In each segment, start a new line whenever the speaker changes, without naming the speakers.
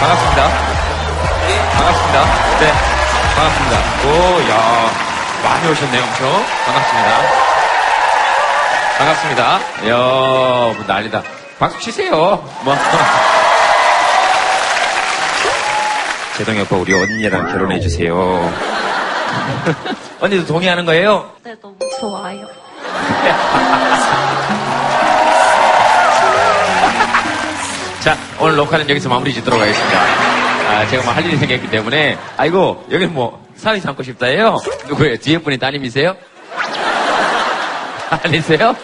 반갑습니다. 반갑습니다. 네, 반갑습니다. 오, 야, 많이 오셨네요, 엄청. 반갑습니다. 반갑습니다. 이야, 뭐 난리다. 박수 치세요. 뭐. 제동이 오빠, 우리 언니랑 결혼해주세요. 언니도 동의하는 거예요?
네, 너무 좋아요.
자, 오늘 녹화는 여기서 마무리 짓도록 하겠습니다. 아, 제가 뭐 할 일이 생겼기 때문에, 아이고, 여기 뭐, 사위 삼고 싶다예요? 누구예요? 뒤에 분이 따님이세요? 아니세요?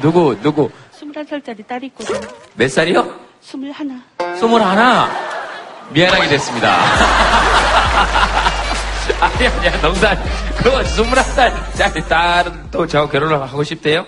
누구, 누구?
21살짜리 딸이 있거든요.
몇 살이요?
21.
스물하나. 미안하게 됐습니다. 아니, 아니야, 농산. 그거 스물한 살짜리 딸은 또 저하고 결혼을 하고 싶대요?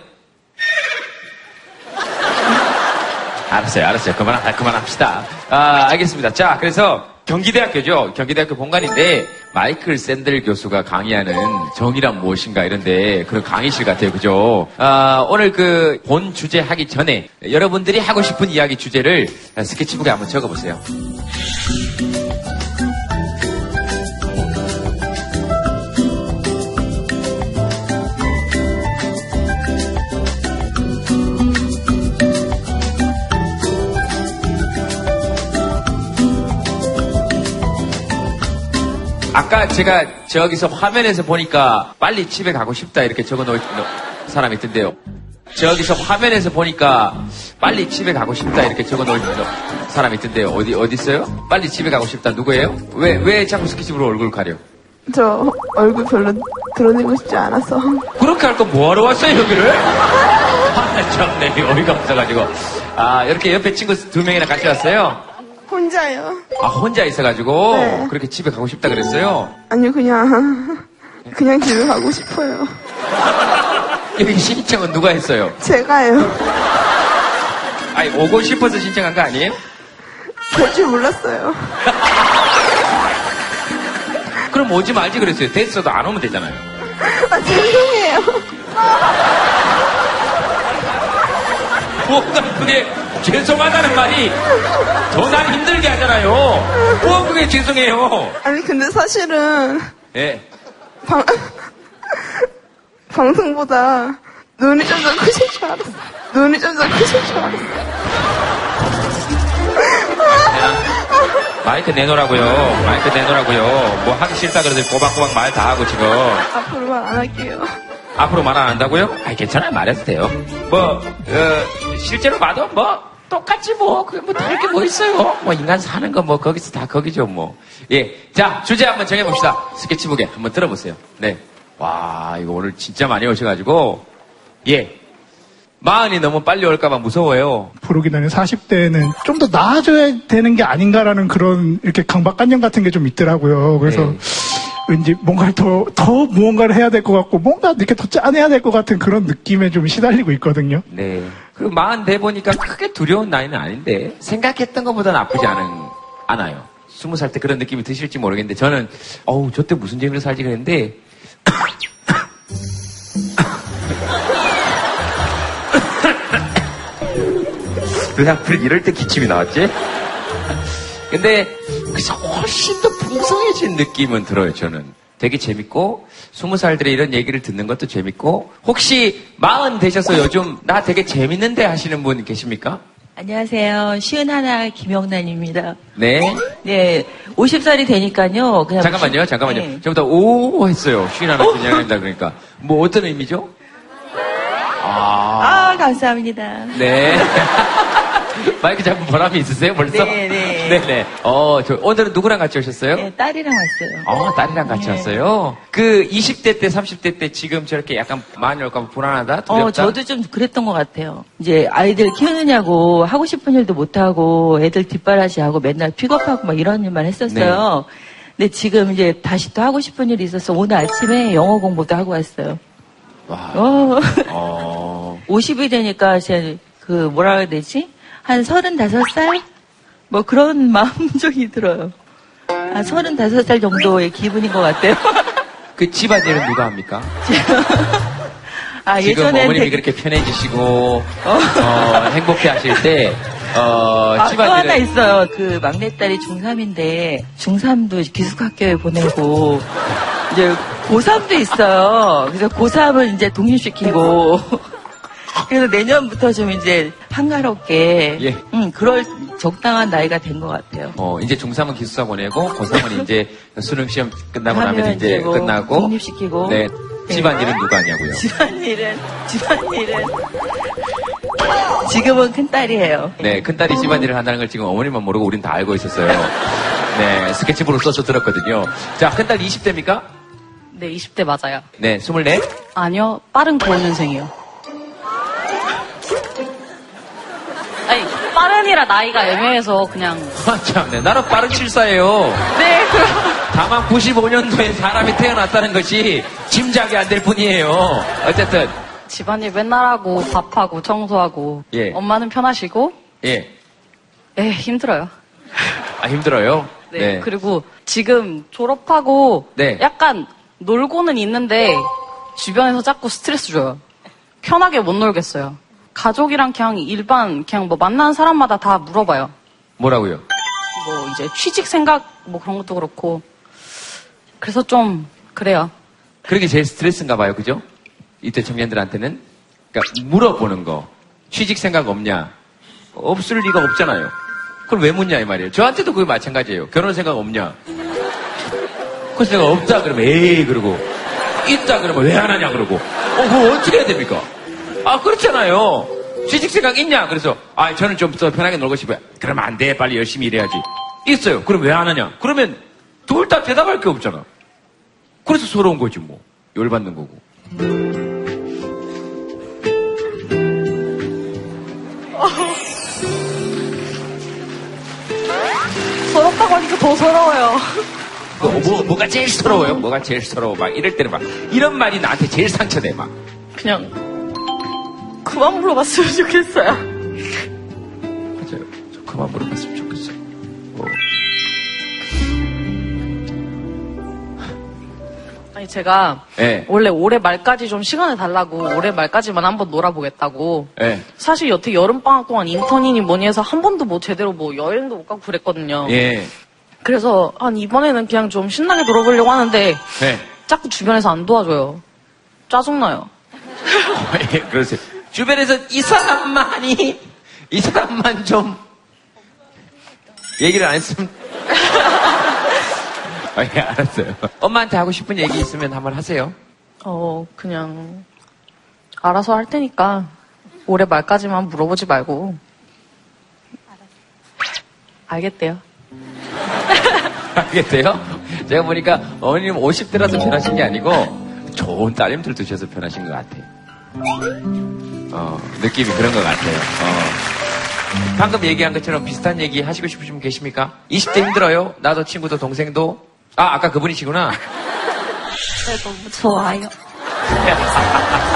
알았어요, 알았어요. 그만, 아, 그만합시다. 아, 알겠습니다. 자, 그래서 경기대학교죠. 경기대학교 본관인데 마이클 샌들 교수가 강의하는 정의란 무엇인가 이런데 그런 강의실 같아요. 그죠? 아, 오늘 그 본 주제 하기 전에 여러분들이 하고 싶은 이야기 주제를 스케치북에 한번 적어보세요. 아까 제가 저기서 화면에서 보니까 빨리 집에 가고 싶다 이렇게 적어 놓은 사람이 있던데요. 저기서 화면에서 보니까 빨리 집에 가고 싶다 이렇게 적어 놓은 사람이 있던데요. 어디 어디 있어요? 빨리 집에 가고 싶다 누구예요? 왜 왜 자꾸 스케치북으로 얼굴 가려?
저 얼굴 별로 드러내고 싶지 않아서
그렇게 할 거 뭐하러 왔어요 여기를? 아 참네 어이가 없어가지고 아 이렇게 옆에 친구 두 명이나 같이 왔어요.
혼자요.
아 혼자 있어가지고
네.
그렇게 집에 가고 싶다 그랬어요.
아니요 그냥 그냥 집에 가고 싶어요.
여기 신청은 누가 했어요?
제가요.
아니 오고 싶어서 신청한 거 아니에요?
될 줄 몰랐어요.
그럼 오지 말지 그랬어요. 됐어도 안 오면 되잖아요.
아 죄송해요.
뭐가 그게 죄송하다는 말이 더 날 힘들게 하잖아요. 뭐 그게 죄송해요.
아니 근데 사실은
예.
방 방송보다 눈이 좀 더 크실 줄 알았어. 눈이 좀 더 크실 줄 알았어.
마이크 내놓으라고요. 마이크 내놓으라고요. 뭐 하기 싫다 그러더니 꼬박꼬박 말 다 하고 지금
앞으로 말 안 할게요.
앞으로 말 안 한다고요? 아 괜찮아요. 말해도 돼요. 뭐 어, 실제로 봐도 뭐 똑같지 뭐 그게 뭐 다를 게 뭐 있어요. 뭐 인간 사는 거 뭐 거기서 다 거기죠 뭐. 예. 자 주제 한번 정해봅시다. 스케치북에 한번 들어보세요. 네. 와 이거 오늘 진짜 많이 오셔가지고 예. 마흔이 너무 빨리 올까봐 무서워요.
부르기 전에 40대는 좀 더 나아져야 되는 게 아닌가라는 그런 이렇게 강박관념 같은 게 좀 있더라고요. 그래서
네.
왠지 뭔가를 더, 더 무언가를 해야 될 것 같고 뭔가 이렇게 더 짜내야 될 것 같은 그런 느낌에 좀 시달리고 있거든요.
네. 그리고 마흔 돼 보니까 크게 두려운 나이는 아닌데 생각했던 것보다 나쁘지 않은 않아요. 스무 살 때 그런 느낌이 드실지 모르겠는데 저는 어우 저 때 무슨 재미로 살지 그랬는데 왜 하필 이럴 때 기침이 나왔지? 근데 그래서 훨씬 더 풍성해진 느낌은 들어요, 저는. 되게 재밌고, 스무 살들의 이런 얘기를 듣는 것도 재밌고, 혹시 마흔 되셔서 요즘 나 되게 재밌는데 하시는 분 계십니까?
안녕하세요. 쉬운 하나 김영란입니다.
네.
네, 50살이 되니까요. 그냥
잠깐만요, 잠깐만요.
네.
저부터 오 했어요. 쉬인 하나 그냥한다 그러니까. 뭐 어떤 의미죠? 아,
아, 감사합니다.
네. 마이크 잡은 보람이 있으세요, 벌써?
네, 네.
네네. 어, 저, 오늘은 누구랑 같이 오셨어요?
네, 딸이랑 왔어요.
어, 딸이랑 같이
네.
왔어요. 그 20대 때, 30대 때 지금 저렇게 약간 많이 올까봐 불안하다, 두렵다.
어, 저도 좀 그랬던 것 같아요. 이제 아이들 키우느냐고 하고 싶은 일도 못하고 애들 뒷바라지하고 맨날 픽업하고 막 이런 일만 했었어요.
네.
근데 지금 이제 다시 또 하고 싶은 일이 있어서 오늘 아침에 영어 공부도 하고 왔어요.
와.
어.
어.
50이 되니까 제그 뭐라 해야 되지? 한 35살? 뭐 그런 마음적이 들어요. 한 35살 정도의 기분인 것 같아요.
그 집안일은 누가 합니까?
아,
지금
예전에
어머님이
되게-
그렇게 편해지시고, 어, 행복해 하실 때, 어,
아, 또 하나
집안일은
있어요. 그 막내딸이 중3인데, 중3도 기숙학교에 보내고, 이제 고3도 있어요. 그래서 고3을 이제 독립시키고, 그래서 내년부터 좀 이제 한가롭게,
예.
음, 그럴 적당한 나이가 된 것 같아요.
어, 이제 중3은 기숙사 보내고, 고3은 이제 수능 시험 끝나고 나면 이제
뭐
끝나고,
독립시키고.
네.
네.
집안일은 누가 하냐고요?
집안일은, 집안일은, 지금은 큰딸이 해요.
네, 큰딸이 집안일을 한다는 걸 지금 어머님만 모르고 우린 다 알고 있었어요. 네, 스케치북으로 써서 들었거든요. 자, 큰딸 20대입니까?
네, 20대 맞아요.
네, 24?
아니요, 빠른 95년생이요. 빠른이라 나이가 애매해서 그냥.
아, 참, 네, 나는 빠른 칠사예요.
네, 그럼.
다만 95년도에 사람이 태어났다는 것이 짐작이 안 될 뿐이에요. 어쨌든,
집안일 맨날 하고, 밥하고, 청소하고.
예.
엄마는 편하시고,
예.
예, 힘들어요.
아, 힘들어요?
네. 그리고 지금 졸업하고,
네.
약간 놀고는 있는데, 주변에서 자꾸 스트레스 줘요. 편하게 못 놀겠어요. 가족이랑 그냥 일반, 그냥 뭐 만나는 사람마다 다 물어봐요.
뭐라고요?
뭐 이제 취직 생각 뭐 그런 것도 그렇고 그래서 좀 그래요.
그게 제일 스트레스인가 봐요, 그죠? 이때 청년들한테는. 그러니까 물어보는 거. 취직 생각 없냐? 없을 리가 없잖아요. 그걸 왜 묻냐, 이 말이에요. 저한테도 그게 마찬가지예요. 결혼 생각 없냐? 그 생각 없다 그러면 에이 그러고 있다 그러면 왜 안 하냐 그러고 어 그거 어떻게 해야 됩니까? 아 그렇잖아요. 취직 생각 있냐? 그래서 아 저는 좀 더 편하게 놀고 싶어요. 그러면 안 돼. 빨리 열심히 일해야지. 있어요. 그럼 왜 안 하냐? 그러면 둘 다 대답할 게 없잖아. 그래서 서러운 거지 뭐. 열받는 거고.
서럽다고 하니까 더 서러워요.
그 뭐, 뭐가 제일 서러워요? 뭐가 제일 서러워? 막 이럴 때는 막 이런 말이 나한테 제일 상처돼 막.
그냥 그만 물어봤으면 좋겠어요.
맞아요. 저 그만 물어봤으면 좋겠어요. 뭐.
아니 제가
예.
원래 올해 말까지 좀 시간을 달라고 올해 말까지만 한번 놀아보겠다고.
예.
사실 여태 여름 방학 동안 인턴이니 뭐니 해서 한 번도 뭐 제대로 뭐 여행도 못 가고 그랬거든요.
예.
그래서 한 이번에는 그냥 좀 신나게 놀아보려고 하는데
예.
자꾸 주변에서 안 도와줘요. 짜증나요.
예, 그러세요. 주변에서 이 사람만이, 이 사람만 좀, 얘기를 안 했으면. 아, 예, 알았어요. 엄마한테 하고 싶은 얘기 있으면 한번 하세요.
어, 그냥, 알아서 할 테니까, 올해 말까지만 물어보지 말고. 알겠대요.
알겠어요? 제가 보니까 어머님 50대라서 변하신 게 아니고, 좋은 따님들 두셔서 변하신 것 같아요. 어, 느낌이 그런 것 같아요. 어. 방금 얘기한 것처럼 비슷한 얘기 하시고 싶으신 분 계십니까? 20대 힘들어요? 나도 친구도 동생도? 아, 아까 그분이시구나.
네, 너무 좋아요.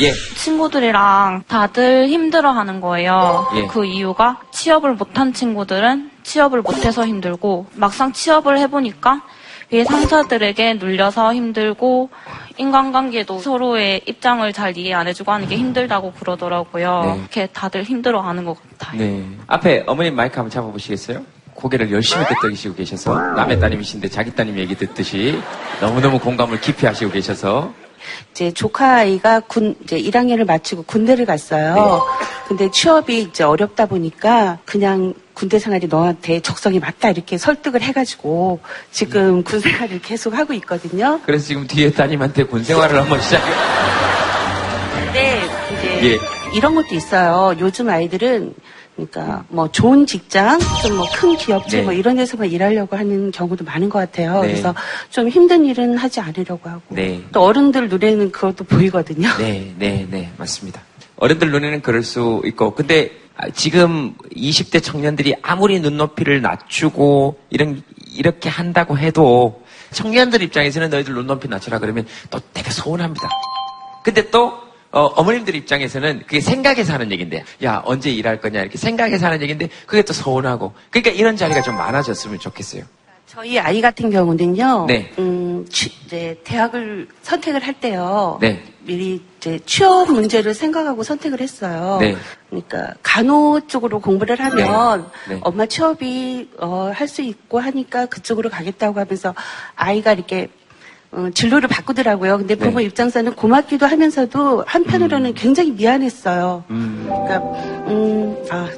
예.
친구들이랑 다들 힘들어하는 거예요.
예.
그 이유가 취업을 못한 친구들은 취업을 못해서 힘들고 막상 취업을 해보니까 위에 상사들에게 눌려서 힘들고 인간관계도 서로의 입장을 잘 이해 안 해주고 하는 게 힘들다고 그러더라고요.
네.
이렇게 다들 힘들어하는 것 같아요.
네. 앞에 어머님 마이크 한번 잡아보시겠어요? 고개를 열심히 끄덕이시고 계셔서 남의 따님이신데 자기 따님 얘기 듣듯이 너무너무 공감을 깊이 하시고 계셔서
이제 조카 아이가 군 이제 1학년을 마치고 군대를 갔어요.
네.
근데 취업이 이제 어렵다 보니까 그냥 군대 생활이 너한테 적성이 맞다 이렇게 설득을 해가지고 지금 군 생활을 계속 하고 있거든요.
그래서 지금 뒤에 따님한테 군 생활을 한번 시작해.
근데 이제
예.
이런 것도 있어요. 요즘 아이들은 그러니까 뭐 좋은 직장, 좀 뭐 큰 기업체
네.
뭐 이런 데서만 일하려고 하는 경우도 많은 것 같아요.
네.
그래서 좀 힘든 일은 하지 않으려고 하고
네.
또 어른들 눈에는 그것도 보이거든요.
네, 네, 네, 맞습니다. 어른들 눈에는 그럴 수 있고, 근데 아, 지금 20대 청년들이 아무리 눈높이를 낮추고 이런 이렇게 한다고 해도 청년들 입장에서는 너희들 눈높이 낮춰라 그러면 또 되게 서운합니다. 근데 또 어, 머님들 입장에서는 그게 생각해서 하는 얘기인데, 야 언제 일할 거냐 이렇게 생각해서 하는 얘기인데 그게 또 서운하고, 그러니까 이런 자리가 좀 많아졌으면 좋겠어요.
저희 아이 같은 경우는요.
네.
음, 취- 이제 대학을 선택을 할 때요.
네.
미리 이제 취업 문제를 생각하고 선택을 했어요.
네.
그러니까 간호 쪽으로 공부를 하면
네. 네.
엄마 취업이 어, 할 수 있고 하니까 그쪽으로 가겠다고 하면서 아이가 이렇게 어, 진로를 바꾸더라고요. 근데 부모
네.
입장에서는 고맙기도 하면서도 한편으로는 굉장히 미안했어요.
음.
그러니까 음, 아,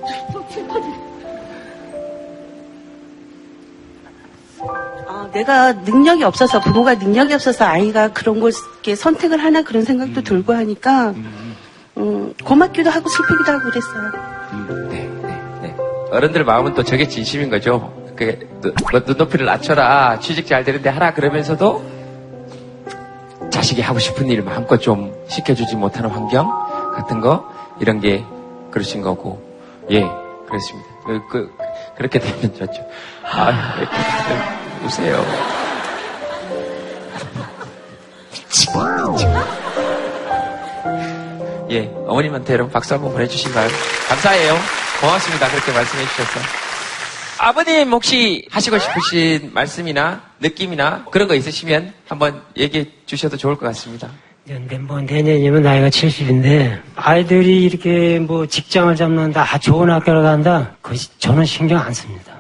아, 내가 능력이 없어서 부모가 능력이 없어서 아이가 그런 걸 이렇게 선택을 하나 그런 생각도 들고 하니까 음, 고맙기도 하고 슬프기도 하고 그랬어요.
음, 네, 네, 네. 어른들 마음은 또 저게 진심인 거죠. 뭐 눈높이를 낮춰라, 취직 잘 되는데 하라 그러면서도 자식이 하고 싶은 일을 마음껏 좀 시켜주지 못하는 환경 같은 거 이런 게 그러신 거고, 예, 그렇습니다. 그, 그 그렇게 되면 좋죠. 아, 왜 이렇게 다들 우세요. 예, 어머님한테 여러분 박수 한번 보내주신가요? 감사해요. 고맙습니다. 그렇게 말씀해 주셔서. 아버님 혹시 하시고 싶으신 말씀이나 느낌이나 그런 거 있으시면 한번 얘기해 주셔도 좋을 것 같습니다.
뭐 내년이면 나이가 70인데 아이들이 이렇게 뭐 직장을 잡는다, 아, 좋은 학교를 간다, 그 저는 신경 안 씁니다.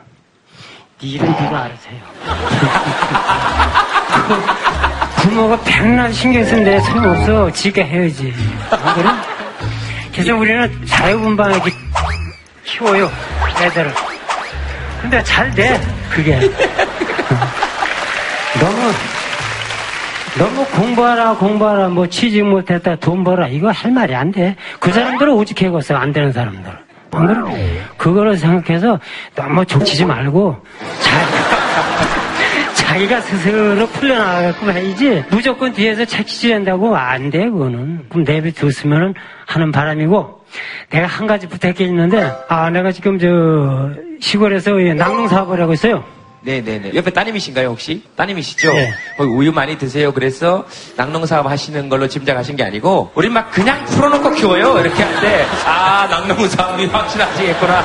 네 일은 네가 알아서 해요. 그 부모가 백날 신경 쓰는데 소용없어. 지가 해야지. 안 그래? 그래서 우리는 자유분방하게 키워요, 애들을. 근데 잘 돼, 그게. 너무 너무 공부하라 공부하라 뭐 취직 못했다 돈 벌어 이거 할 말이 안 돼. 그 사람들은 오직 해고서 안 되는 사람들. 안 그래? 그거를 생각해서 너무 족치지 말고 자, 자기가 스스로 풀려나가고 해야지 무조건 뒤에서 채찍질한다고 안 돼 그거는. 그럼 내비뒀으면 하는 바람이고 내가 한 가지 부탁해 있는데 아 내가 지금 저 시골에서 낙농 사업을 하고 있어요.
네네네. 옆에 따님이신가요, 혹시? 따님이시죠?
네.
거기 우유 많이 드세요. 그래서 낙농 사업 하시는 걸로 짐작하신 게 아니고, 우린 막 그냥 풀어놓고 키워요. 이렇게 하는데, 아, 낙농 사업이 확실하시겠구나.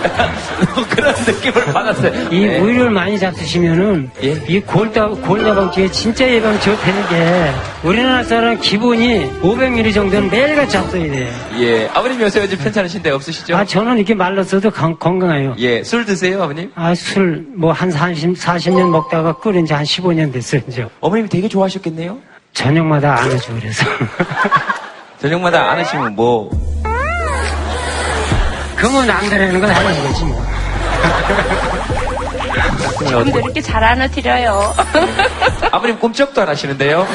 그런 느낌을 받았어요.
이
네.
우유를 많이 잡수시면은
예.
이 골다 골 예방주에 진짜 예방 좋다는 게 우리나라 사람 기본이 500ml 정도는 매일같이 잡숴야 돼요.
예. 아버님 요새 요즘 편찮으신 데 없으시죠?
아 저는 이렇게 말랐어도 건- 건강해요.
예. 술 드세요, 아버님?
아 술 뭐 한 40, 40년 먹다가 끓인 지 한 15년 됐어요 이제.
어머님이 되게 좋아하셨겠네요?
저녁마다 안아줘 그래서.
저녁마다 안 하시면 뭐,
그러면 안 되라는 건 하는 거지 뭐.
근데 이렇게 잘 안아드려요.
아버님 꿈쩍도 안 하시는데요?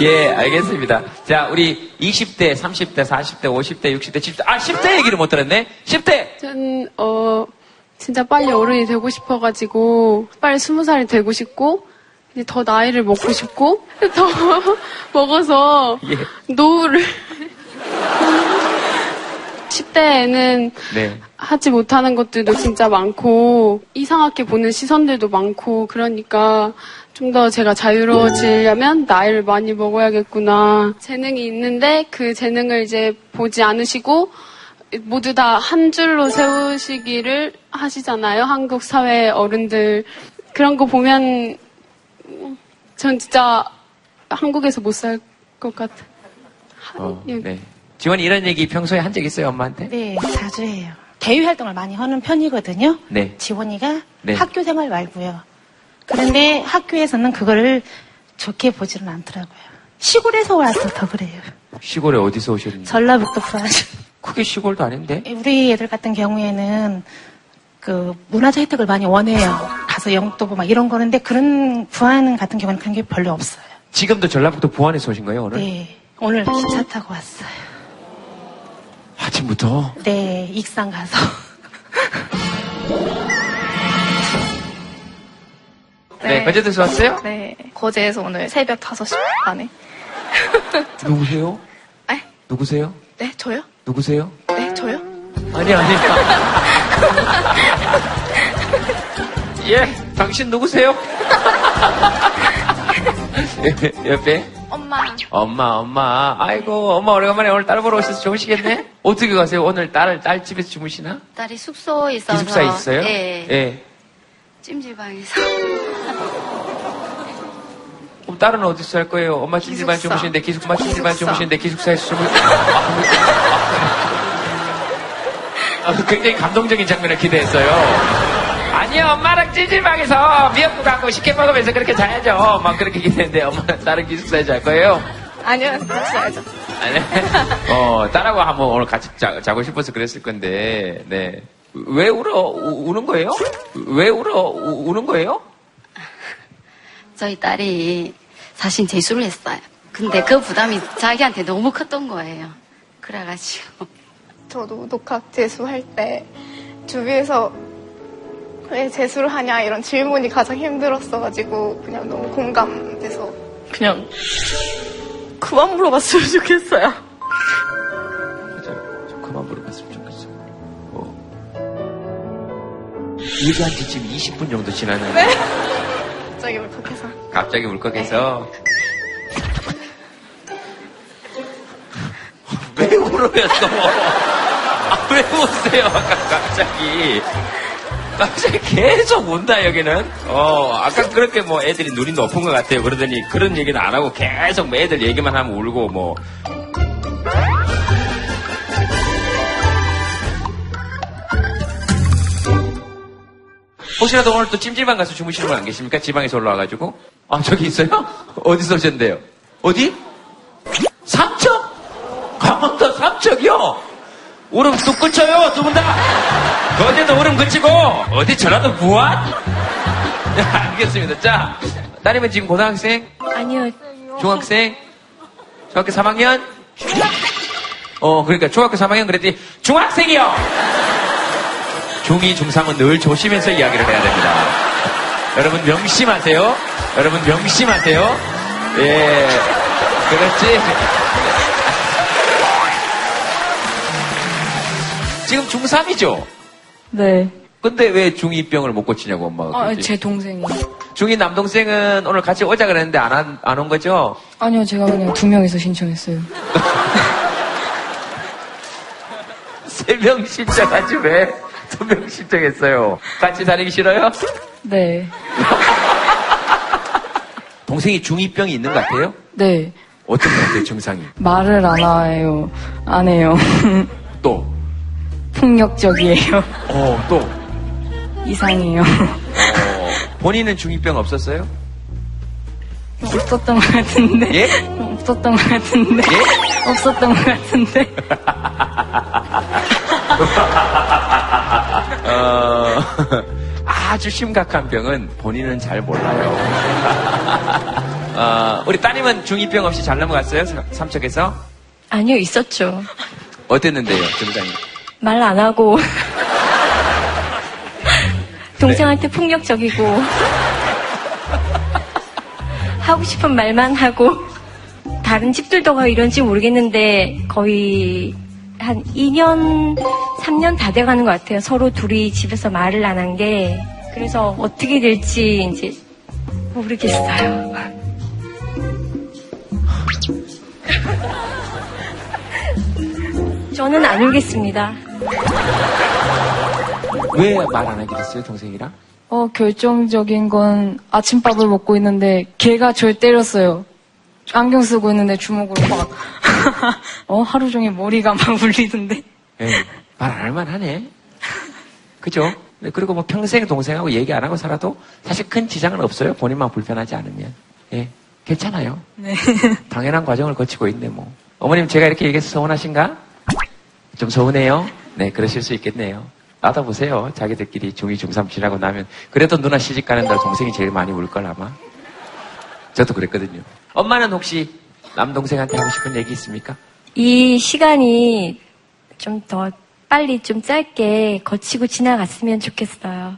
예, 알겠습니다. 자, 우리 20대, 30대, 40대, 50대, 60대, 70대, 아, 10대 얘기를 못 들었네? 10대!
전, 어, 진짜 빨리 어른이 되고 싶어가지고, 빨리 스무 살이 되고 싶고, 이제 더 나이를 먹고 싶고, 더 먹어서,
예.
노후를. 10대에는
네.
하지 못하는 것들도 진짜 많고, 이상하게 보는 시선들도 많고, 그러니까, 좀 더 제가 자유로워지려면 나이를 많이 먹어야겠구나. 재능이 있는데 그 재능을 이제 보지 않으시고 모두 다 한 줄로 세우시기를 하시잖아요. 한국 사회 어른들. 그런 거 보면 전 진짜 한국에서 못 살 것 같아.
어,
예.
네. 지원이 이런 얘기 평소에 한 적 있어요, 엄마한테?
네, 자주 해요. 대외 활동을 많이 하는 편이거든요.
네.
지원이가
네.
학교 생활 말고요. 그런데 학교에서는 그거를 좋게 보지는 않더라고요. 시골에서 와서 더 그래요.
시골에 어디서 오셨는지.
전라북도 부안시.
크게 시골도 아닌데?
우리 애들 같은 경우에는 그 문화재 혜택을 많이 원해요. 가서 영도 보고 막 이런 거는데 그런 부안 같은 경우는 그런 게 별로 없어요.
지금도 전라북도 부안에서 오신 거예요, 오늘?
네. 오늘 기차 타고 왔어요.
아침부터?
네, 익산 가서.
네, 거제도에서 왔어요?
네. 거제에서 오늘 새벽 5시 반에.
누구세요?
에?
누구세요?
네, 저요?
누구세요?
네, 저요?
아니, 아니. 예, 당신 누구세요? 예, 옆에?
엄마.
엄마.
엄마. 아이고, 엄마 오래간만에 오늘 딸 보러 오셔서 좋으시겠네? 어떻게 가세요? 오늘 딸, 딸 집에서 주무시나?
딸이 숙소에 있어서.
기숙사에 있어요?
예.
예.
찜질방에서.
그럼 딸은 어디서 할 거예요? 엄마 찜질방
기숙사.
주무시는데 기숙사, 엄마 찜질방
기숙사.
주무시는데 기숙사에서 주무 아, 굉장히 감동적인 장면을 기대했어요. 아니요, 엄마랑 찜질방에서 미역국 갖고 식혜 먹으면서 그렇게 자야죠. 막 그렇게 기대했는데 엄마 딸은 기숙사에 잘 거예요?
아니요, 숙소야죠.
아니, 어, 딸하고 한번 오늘 같이 자, 자고 싶어서 그랬을 건데, 네. 왜 울어? 우, 우는 거예요? 왜 울어? 우, 우는 거예요?
저희 딸이 사실 재수를 했어요. 근데 그 부담이 자기한테 너무 컸던 거예요. 그래가지고.
저도 독학 재수할 때 주위에서 왜 재수를 하냐 이런 질문이 가장 힘들었어가지고 그냥 너무 공감돼서
그냥 그만 물어봤으면 좋겠어요.
좀 그만 물어봤으면 좋겠어. 어. 얘기한 지 지금 20분 정도 지났는데,
갑자기 울컥해서
갑자기 울컥해서. 왜 울어요, 또? 아, 왜 아까 갑자기? 갑자기 계속 운다, 여기는. 어, 아까 그렇게 뭐 애들이 눈이 높은 것 같아요. 그러더니 그런 얘기는 안 하고 계속 뭐 애들 얘기만 하면 울고 뭐. 혹시라도 오늘 또 찜질방 가서 주무시는 분 안 계십니까? 지방에서 올라와가지고. 아, 저기 있어요? 어디서 오셨는데요? 어디? 삼척? 강원도 삼척이요? 울음 뚝 끊쳐요, 두 분 다! 어제도 울음 그치고, 어디 전라도 부안? 네, 알겠습니다. 자, 따님은 지금 고등학생?
아니요.
중학생? 중학교 3학년? 어, 그러니까 중학교 3학년 그랬더니 중학생이요! 중2, 중3은 늘 조심해서 이야기를 해야 됩니다. 여러분 명심하세요. 여러분 명심하세요. 예. 그렇지. 지금 중3이죠?
네.
근데 왜 중2병을 못 고치냐고 엄마가.
아,
그러지?
제 동생이.
중2 남동생은 오늘 같이 오자 그랬는데 안, 안 온 거죠?
아니요, 제가 그냥 두 명이서 신청했어요.
세 명 신청하지 왜 두 명 신청했어요? 같이 다니기 싫어요?
네.
동생이 중2병이 있는 것 같아요?
네.
어떤 것 같아요, 증상이?
말을 안 해요. 안 해요.
또?
폭력적이에요.
어, 또?
이상해요.
어, 본인은 중2병 없었어요?
없었던 것 같은데.
예?
없었던 것 같은데. 없었던 것 같은데.
어, 아주 심각한 병은 본인은 잘 몰라요. 어, 우리 따님은 중2병 없이 잘 넘어갔어요? 삼- 삼척에서?
아니요, 있었죠.
어땠는데요, 증상이?
말 안 하고. 동생한테 폭력적이고. 하고 싶은 말만 하고. 다른 집들도 가 이런지 모르겠는데, 거의 한 2년, 3년 다 돼가는 것 같아요. 서로 둘이 집에서 말을 안 한 게. 그래서 어떻게 될지 이제 모르겠어요. 저는 안 울겠습니다.
왜 말 안 하게 됐어요, 동생이랑?
어, 결정적인 건 아침밥을 먹고 있는데 걔가 저를 때렸어요. 안경 쓰고 있는데 주먹으로 막. 어, 하루 종일 머리가 막 울리던데.
예, 말안 할 만 하네. 그죠? 네, 그리고 뭐 평생 동생하고 얘기 안 하고 살아도 사실 큰 지장은 없어요. 본인만 불편하지 않으면. 예, 괜찮아요.
네.
당연한 과정을 거치고 있네, 뭐. 어머님 제가 이렇게 얘기해서 서운하신가? 좀 서운해요? 네, 그러실 수 있겠네요. 나다 보세요. 자기들끼리 중2, 중3 지나고 나면. 그래도 누나 시집 가는 날 동생이 제일 많이 울걸 아마. 저도 그랬거든요. 엄마는 혹시 남동생한테 하고 싶은 얘기 있습니까?
이 시간이 좀 더 빨리 좀 짧게 거치고 지나갔으면 좋겠어요.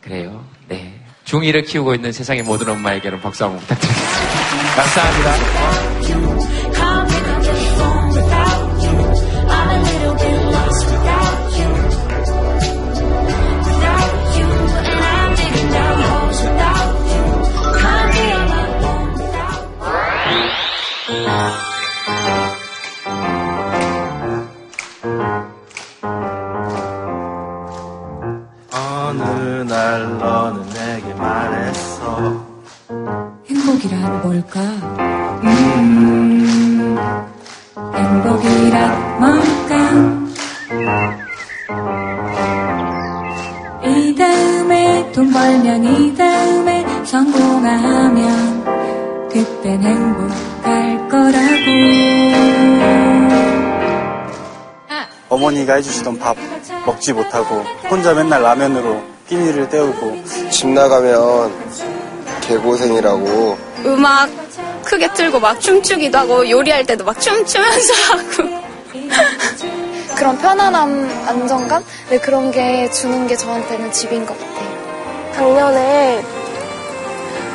그래요. 네. 중2를 키우고 있는 세상의 모든 엄마에게는 박수 한번 부탁드리겠습니다. 감사합니다.
뭘까? 음, 행복이란 뭘까? 이 다음에 돈 벌면 이 다음에 성공하면 그땐 행복할 거라고
어머니가 해주시던 밥 먹지 못하고 혼자 맨날 라면으로 끼니를 때우고
집 나가면 개고생이라고
음악 크게 틀고 막 춤추기도 하고 요리할 때도 막 춤추면서 하고
그런 편안함, 안정감? 네, 그런 게 주는 게 저한테는 집인 것 같아요.
작년에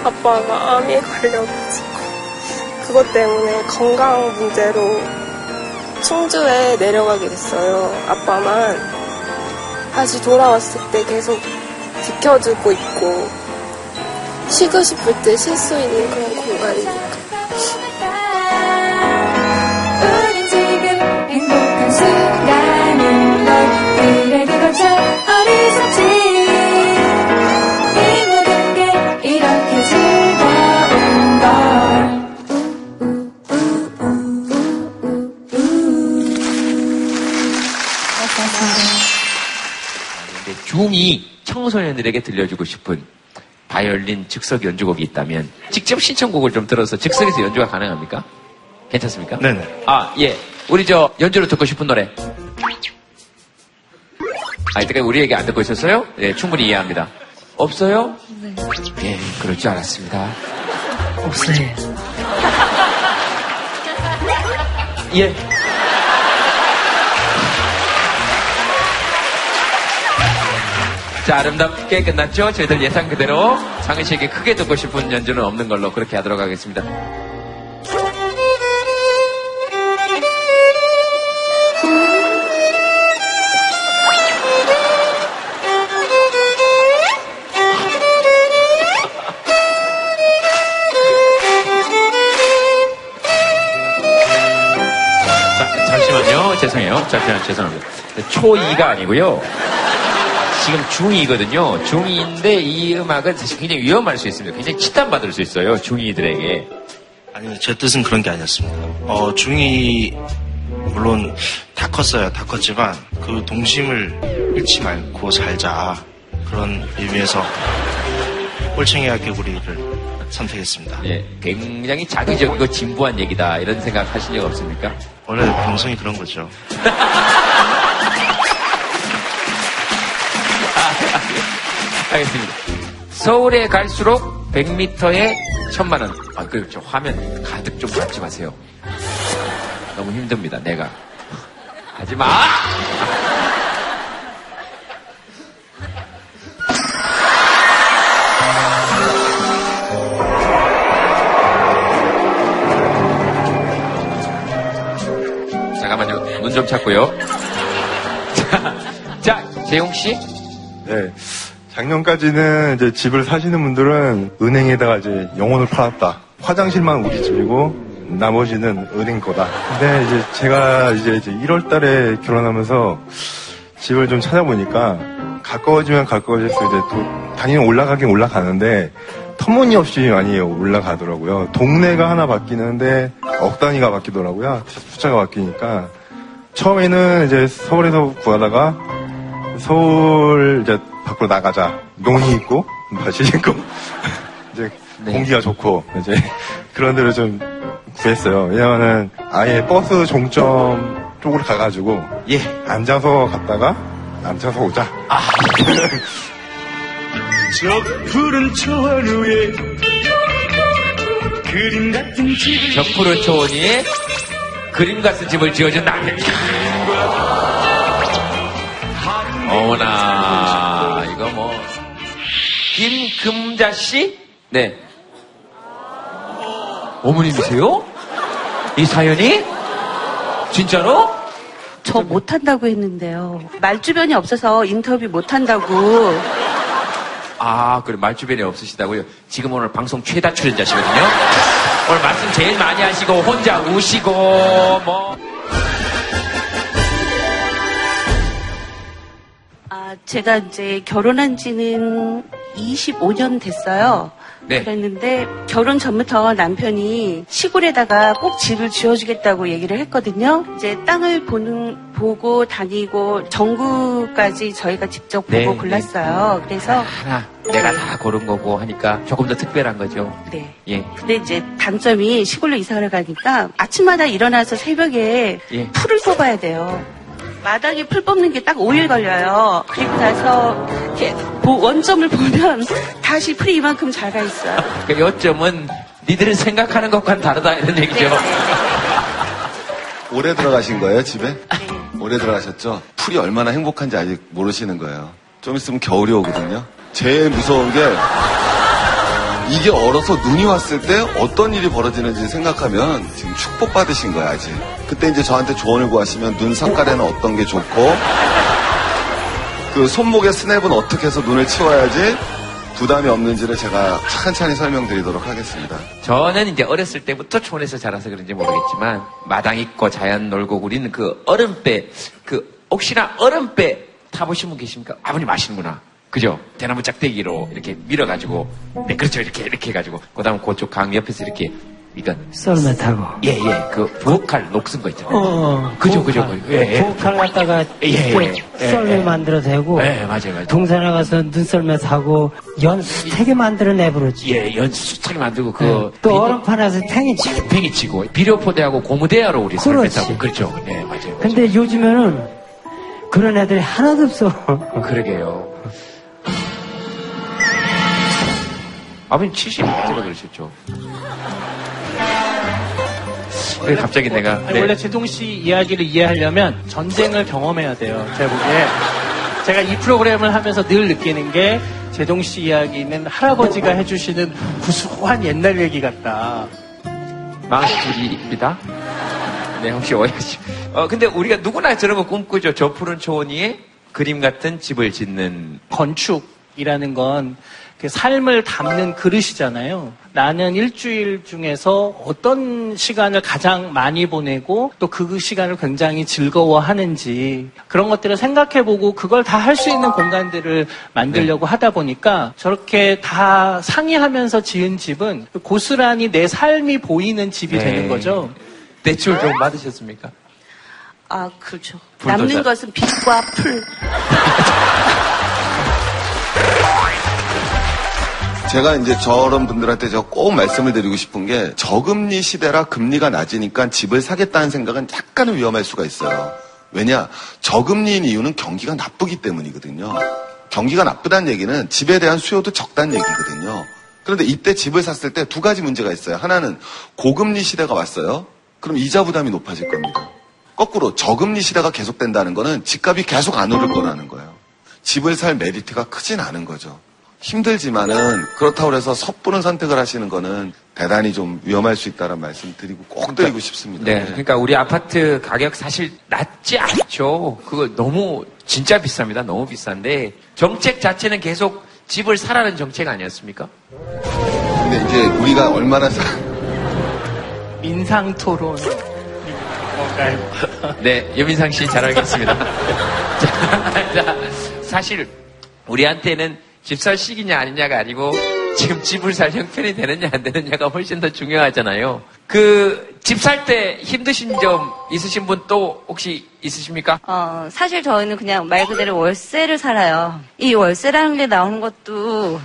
아빠가 암에 걸려가지고 그것 때문에 건강 문제로 충주에 내려가게 됐어요. 아빠만 다시 돌아왔을 때 계속 지켜주고 있고 쉬고 싶을 때 쉴 수 있는 그런 공간이니까.
우린 지금 행복한 순간인 걸 그래 그거 참 어리석지 이 모든 게 이렇게 즐거운 걸
근데 중2 청소년들에게 들려주고 싶은 바이올린 즉석 연주곡이 있다면 직접 신청곡을 좀 들어서 즉석에서 연주가 가능합니까? 괜찮습니까?
네네.
아, 예. 우리 저 연주로 듣고 싶은 노래. 아, 이때까지 우리 얘기 안 듣고 있었어요? 예, 충분히 이해합니다. 없어요?
네.
예, 그럴 줄 알았습니다.
없어요.
예. 자, 아름답게 끝났죠? 저희들 예상 그대로 상은 씨에게 크게 듣고 싶은 연주는 없는 걸로 그렇게 하도록 하겠습니다. 자, 잠시만요. 죄송해요. 잠시만, 죄송합니다. 초2가 아니고요. 지금 중2거든요. 중2인데 이 음악은 사실 굉장히 위험할 수 있습니다. 굉장히 치단받을 수 있어요. 중2들에게.
아니요, 제 뜻은 그런 게 아니었습니다. 어, 중이, 물론 다 컸어요. 다 컸지만 그 동심을 잃지 말고 살자. 그런 의미에서 꼴챙이와 개구리를 선택했습니다.
예, 굉장히 자기적이고 진부한 얘기다. 이런 생각 하신 적 없습니까?
원래 방송이 그런 거죠.
알겠습니다. 서울에 갈수록 100m에 천만 원. 아, 그, 저 화면 가득 좀 잡지 마세요. 너무 힘듭니다, 내가. 하지 마! 잠깐만요. 눈 좀 찾고요. 자, 자, 재용 씨.
네. 작년까지는 이제 집을 사시는 분들은 은행에다가 이제 영혼을 팔았다. 화장실만 우리 집이고 나머지는 은행 거다. 근데 이제 제가 이제, 이제 1월 달에 결혼하면서 집을 좀 찾아보니까 가까워지면 가까워질수록 이제 또 당연히 올라가긴 올라가는데 터무니없이 많이 올라가더라고요. 동네가 하나 바뀌는데 억 단위가 바뀌더라고요. 숫자가 바뀌니까 처음에는 이제 서울에서 구하다가 서울 이제 밖으로 나가자. 논이 있고 밭이 있고 이제 공기가 좋고 이제 그런 데를 좀 구했어요. 왜냐면은 아예 버스 종점 쪽으로 가가지고
예
앉아서 갔다가 앉아서 오자.
저 푸른 초원 위에 그림 같은 집을
저 푸른 초원 위에 그림 같은 집을 지어준 남편. 어머나, 이거 뭐. 김금자 씨? 네. 어머님이세요? 이 사연이? 진짜로?
저 못한다고 했는데요. 말주변이 없어서 인터뷰 못한다고.
아, 그래, 말주변이 없으시다고요? 지금 오늘 방송 최다 출연자시거든요? 오늘 말씀 제일 많이 하시고, 혼자 우시고, 뭐.
아, 제가 이제 결혼한 지는 25년 됐어요.
네.
그랬는데 결혼 전부터 남편이 시골에다가 꼭 집을 지어주겠다고 얘기를 했거든요. 이제 땅을 보는 보고 다니고 정구까지 저희가 직접 보고
네,
골랐어요. 그래서
하나 내가 다 고른 거고 하니까 조금 더 특별한 거죠.
네.
예.
근데 이제 단점이 시골로 이사를 가니까 아침마다 일어나서 새벽에
예.
풀을 뽑아야 돼요. 마당에 풀 뽑는 게 딱 5일 걸려요. 그리고 나서 이렇게 보- 원점을 보면 다시 풀이 이만큼 자라 있어요.
그 요점은 니들은 생각하는 것과는 다르다 이런 얘기죠.
오래 들어가신 거예요, 집에? 오래 들어가셨죠? 풀이 얼마나 행복한지 아직 모르시는 거예요. 좀 있으면 겨울이 오거든요. 제일 무서운 게 이게 얼어서 눈이 왔을 때 어떤 일이 벌어지는지 생각하면 지금 축복받으신 거야, 아직. 그때 이제 저한테 조언을 구하시면 눈 색깔에는 어떤 게 좋고 그 손목의 스냅은 어떻게 해서 눈을 치워야지 부담이 없는지를 제가 찬찬히 설명드리도록 하겠습니다.
저는 이제 어렸을 때부터 촌에서 자라서 그런지 모르겠지만 마당 있고 자연 놀고 우리는 그 얼음배 그 혹시나 얼음배 타보신 분 계십니까? 아버님 아시는구나. 그죠? 대나무 짝대기로 이렇게 밀어가지고 네 그렇죠 이렇게 이렇게 해가지고 그 다음 그쪽 강 옆에서 이렇게 이건
썰매 타고.
예 예 그 부엌칼 녹슨 거 있잖아요.
어,
그죠 그죠. 그죠. 예, 예.
부엌칼 갖다가
예, 예,
이렇게
예,
썰매
예.
만들어 대고.
예, 맞아요, 맞아요.
동산에 가서 눈썰매 사고 연 수태게 만들어 내버렸지.
예, 연수차를 만들고 그
예, 또 얼음판에서 팽이 치고.
팽이 치고 비료포대하고 고무대야로 우리 썰매. 타고 그렇죠. 예, 맞아요.
근데 요즘에는 그런 애들이 하나도 없어.
그러게요. 아버님 70대로 그러셨죠? 왜 갑자기 내가
아니,
네.
원래 제동 씨 이야기를 이해하려면 전쟁을 경험해야 돼요. 제가 보기에. 제가 이 프로그램을 하면서 늘 느끼는 게 제동 씨 이야기는 할아버지가 해주시는 구수한 옛날 얘기 같다.
42입니다. 네, 혹시 오해하시. 어, 근데 우리가 누구나 저런 거 꿈꾸죠. 저 푸른 초원 위에 그림 같은 집을 짓는.
건축이라는 건그 삶을 담는 그릇이잖아요. 나는 일주일 중에서 어떤 시간을 가장 많이 보내고 또 그 시간을 굉장히 즐거워하는지 그런 것들을 생각해보고 그걸 다 할 수 있는 공간들을 만들려고 하다 보니까 저렇게 다 상의하면서 지은 집은 고스란히 내 삶이 보이는 집이
네.
되는 거죠.
대출 좀 받으셨습니까?
아, 그렇죠. 남는 것은 빛과 풀.
제가 이제 저런 분들한테 제가 꼭 말씀을 드리고 싶은 게 저금리 시대라 금리가 낮으니까 집을 사겠다는 생각은 약간은 위험할 수가 있어요. 왜냐? 저금리인 이유는 경기가 나쁘기 때문이거든요. 경기가 나쁘다는 얘기는 집에 대한 수요도 적다는 얘기거든요. 그런데 이때 집을 샀을 때 두 가지 문제가 있어요. 하나는 고금리 시대가 왔어요. 그럼 이자 부담이 높아질 겁니다. 거꾸로 저금리 시대가 계속된다는 거는 집값이 계속 안 오를 거라는 거예요. 집을 살 메리트가 크진 않은 거죠. 힘들지만은 그렇다고 해서 섣부른 선택을 하시는 거는 대단히 좀 위험할 수 있다는 말씀 드리고 꼭 드리고 싶습니다.
네, 그러니까 우리 아파트 가격 사실 낮지 않죠. 그거 너무 진짜 비쌉니다. 너무 비싼데 정책 자체는 계속 집을 사라는 정책 아니었습니까?
근데 이제 우리가 얼마나 사...
민상 토론. 뭔가요?
네, 여민상 씨 잘 알겠습니다. 자, 자, 사실 우리한테는 집 살 시기냐 아니냐가 아니고 지금 집을 살 형편이 되느냐 안 되느냐가 훨씬 더 중요하잖아요. 그 집 살 때 힘드신 점 있으신 분 또 혹시 있으십니까?
어, 사실 저희는 그냥 말 그대로 월세를 살아요. 이 월세라는 게 나오는 것도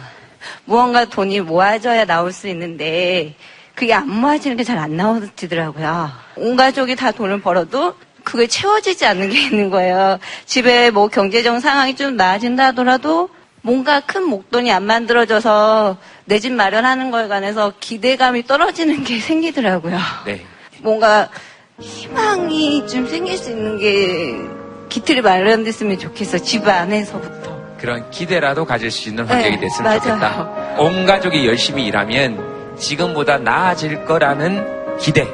무언가 돈이 모아져야 나올 수 있는데 그게 안 모아지는 게 잘 안 나오더라고요. 온 가족이 다 돈을 벌어도 그게 채워지지 않는 게 있는 거예요. 집에 뭐 경제적 상황이 좀 나아진다 하더라도 뭔가 큰 목돈이 안 만들어져서 내 집 마련하는 거에 관해서 기대감이 떨어지는 게 생기더라고요.
네.
뭔가 희망이 좀 생길 수 있는 게 기틀이 마련됐으면 좋겠어. 집 안에서부터.
그런 기대라도 가질 수 있는 환경이
네,
됐으면
맞아요.
좋겠다. 온 가족이 열심히 일하면 지금보다 나아질 거라는 기대는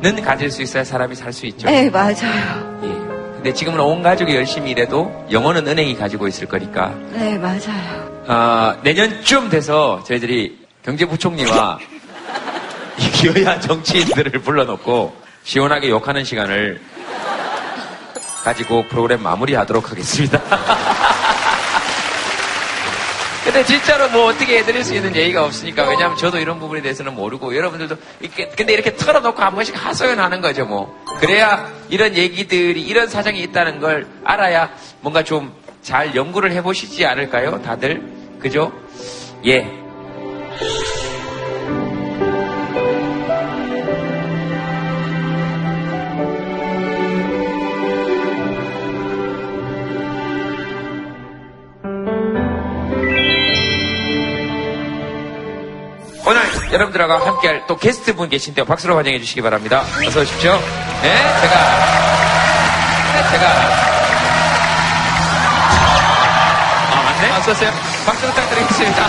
네,
가질 수 있어야 사람이 살 수 있죠.
네, 맞아요.
근데 지금은 온 가족이 열심히 일해도 영어는 은행이 가지고 있을 거니까
네, 맞아요.
어, 내년쯤 돼서 저희들이 경제부총리와 이 기여야 정치인들을 불러놓고 시원하게 욕하는 시간을 가지고 프로그램 마무리하도록 하겠습니다. 근데 진짜로 뭐 어떻게 해드릴 수 있는 예의가 없으니까 왜냐하면 저도 이런 부분에 대해서는 모르고 여러분들도 이렇게 근데 이렇게 털어놓고 한 번씩 하소연하는 거죠 뭐. 그래야 이런 얘기들이 이런 사정이 있다는 걸 알아야 뭔가 좀 잘 연구를 해보시지 않을까요 다들? 그죠? 예 여러분들과 함께 할 또 게스트 분 계신데요. 박수로 환영해 주시기 바랍니다. 어서 오십시오. 네, 제가, 네, 제가. 아, 맞네? 어서 오세요. 박수 부탁드리겠습니다.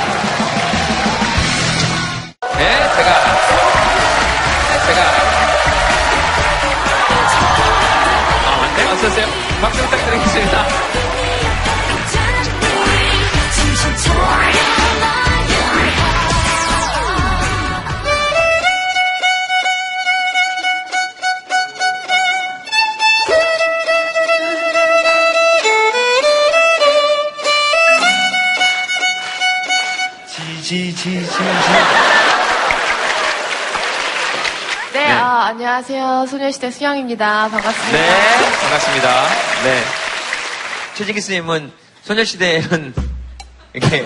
네, 제가. 네, 제가. 아, 맞네? 어서 오세요. 박수 부탁드리겠습니다.
안녕하세요. 소녀시대 수영입니다. 반갑습니다.
네, 반갑습니다. 네. 최진기 스님은 소녀시대는 이렇게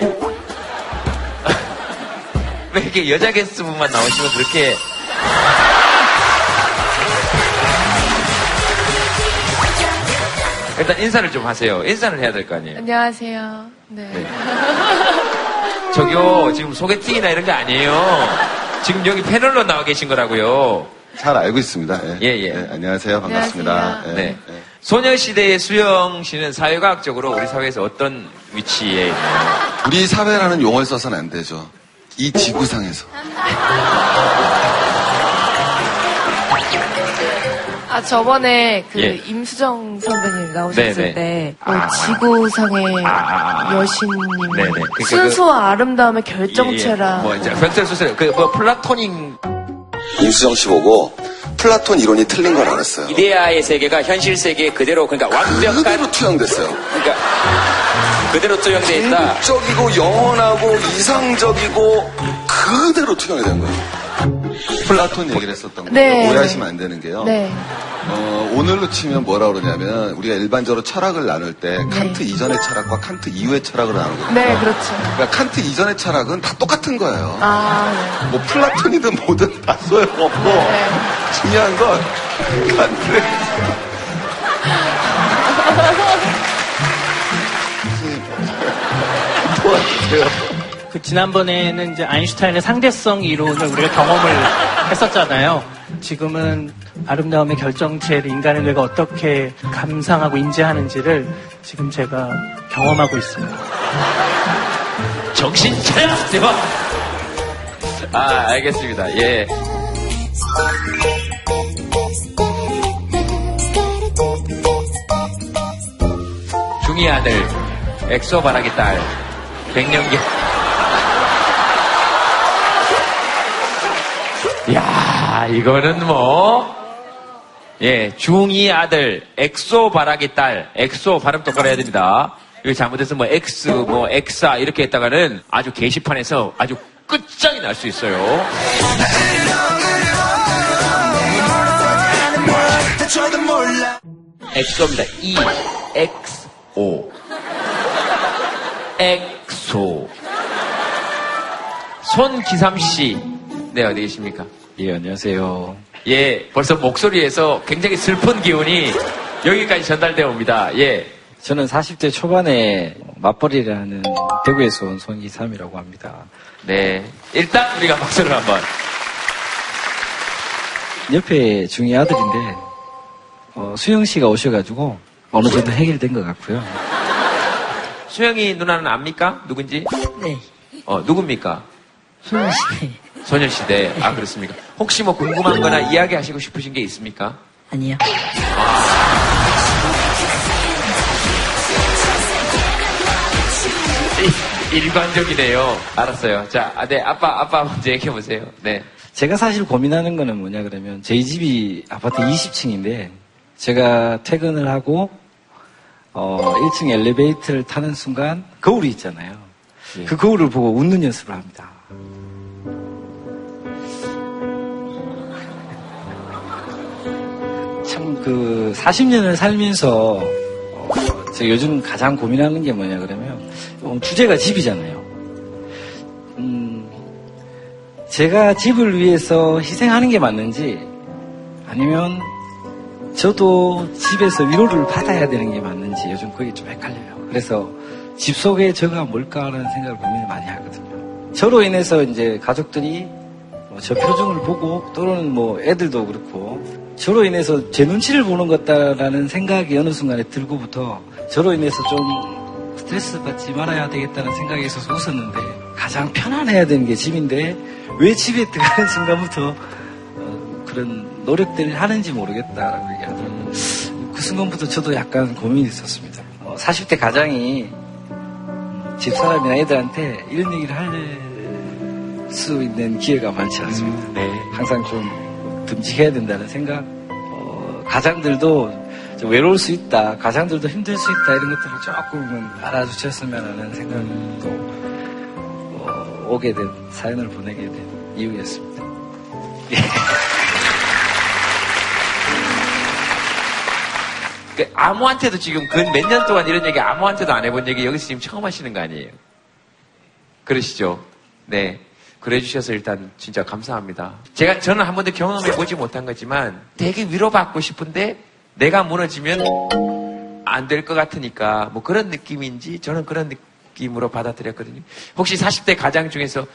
왜 이렇게 여자 게스트 분만 나오시면 그렇게 일단 인사를 좀 하세요. 인사를 해야 될 거 아니에요.
안녕하세요. 네.
저기요, 지금 소개팅이나 이런 게 아니에요. 지금 여기 패널로 나와 계신 거라고요.
잘 알고 있습니다. 예,
예. 예.
네, 안녕하세요. 반갑습니다.
안녕하세요.
예,
네.
예.
소녀시대의 수영 씨는 사회과학적으로 우리 사회에서 어떤 위치에 있나요?
우리 사회라는 용어를 써서는 안 되죠. 이 지구상에서.
아, 저번에 그
예.
임수정 선배님 나오셨을
네네.
때, 뭐
아.
지구상의 여신님,
네네. 그러니까
순수와 아름다움의 결정체라.
뭐 이제 횡설수설 그뭐 플라토닉
임수정 씨 보고 플라톤 이론이 틀린 걸 알았어요.
이데아의 세계가 현실 세계 그대로 그러니까 완벽한
그대로 투영됐어요.
그러니까 그대로 투영돼 있다.
궁극적이고 영원하고 이상적이고 그대로 투영이 된 거예요. 플라톤 얘기를 했었던 거예요.
네.
오해하시면 안 되는 게요.
네.
어, 오늘로 치면 뭐라 그러냐면 우리가 일반적으로 철학을 나눌 때 칸트 이전의 철학과 칸트 이후의 철학을 나누거든요.
네, 그렇죠.
그러니까 칸트 이전의 철학은 다 똑같은 거예요.
아, 네.
뭐 플라톤이든 뭐든 다 소용없고 중요한 건 칸트 도와주세요.
그 지난번에는 이제 아인슈타인의 상대성 이론을 우리가 경험을 했었잖아요. 지금은 아름다움의 결정체를 인간의 뇌가 어떻게 감상하고 인지하는지를 지금 제가 경험하고 있습니다.
정신 차려! 아, 알겠습니다. 예. 중이 아들, 엑소 바라기 딸, 백년기. 이거는 뭐, 예, 중이 아들, 엑소 바라기 딸, 엑소 발음 똑바로 해야 됩니다. 이거 잘못해서 뭐 X, 뭐 X아 이렇게 했다가는 아주 게시판에서 아주 끝장이 날 수 있어요. 엑소입니다. E, X, O. 엑소. 손기삼 씨. 네, 어디 계십니까?
예, 안녕하세요.
예, 벌써 목소리에서 굉장히 슬픈 기운이 여기까지 전달되어 옵니다. 예.
저는 40대 초반에 맞벌이라는 대구에서 온 손기삼이라고 합니다.
네. 일단 우리가 박수를 한번.
옆에 중이 아들인데, 어, 수영 씨가 오셔가지고 어느 정도 해결된 것 같고요.
수영이 누나는 압니까? 누군지?
네.
어, 누굽니까?
소녀시대.
소녀시대. 아, 그렇습니까? 혹시 뭐 궁금한 거나 이야기하시고 싶으신 게 있습니까?
아니요.
이- 일관적이네요. 알았어요. 자, 아, 네, 아빠, 아빠 먼저 얘기해보세요. 네.
제가 사실 고민하는 거는 뭐냐 그러면 저희 집이 아파트 20층인데 제가 퇴근을 하고 어 1층 엘리베이터를 타는 순간 거울이 있잖아요.
예.
그 거울을 보고 웃는 연습을 합니다. 참 그 40년을 살면서 어, 제가 요즘 가장 고민하는 게 뭐냐 그러면 어, 주제가 집이잖아요. 음, 제가 집을 위해서 희생하는 게 맞는지 아니면 저도 집에서 위로를 받아야 되는 게 맞는지 요즘 그게 좀 헷갈려요. 그래서 집 속에 저가 뭘까라는 생각을 고민을 많이 하거든요. 저로 인해서 이제 가족들이 뭐 저 표정을 보고 또는 뭐 애들도 그렇고 저로 인해서 제 눈치를 보는 것 같다라는 생각이 어느 순간에 들고부터 저로 인해서 좀 스트레스 받지 말아야 되겠다는 생각이 있어서 웃었는데 가장 편안해야 되는 게 집인데 왜 집에 들어가는 순간부터 어, 그런 노력들을 하는지 모르겠다라고 얘기하더라고요. 그 순간부터 저도 약간 고민이 있었습니다. 어, 40대 가장이 집사람이나 애들한테 이런 얘기를 할 수 있는 기회가 많지 않습니다. 항상 좀 듬직해야 된다는 생각. 어, 가장들도 좀 외로울 수 있다. 가장들도 힘들 수 있다. 이런 것들을 조금은 알아주셨으면 하는 생각도 어, 오게 된 사연을 보내게 된 이유였습니다.
그 아무한테도 지금 근 몇 년 동안 이런 얘기 아무한테도 안 해본 얘기 여기서 지금 처음 하시는 거 아니에요? 그러시죠? 네. 그래 주셔서 일단 진짜 감사합니다. 제가 저는 한 번도 경험해 보지 못한 거지만 되게 위로받고 싶은데 내가 무너지면 안 될 것 같으니까 뭐 그런 느낌인지 저는 그런 느낌으로 받아들였거든요. 혹시 40대 가장 중에서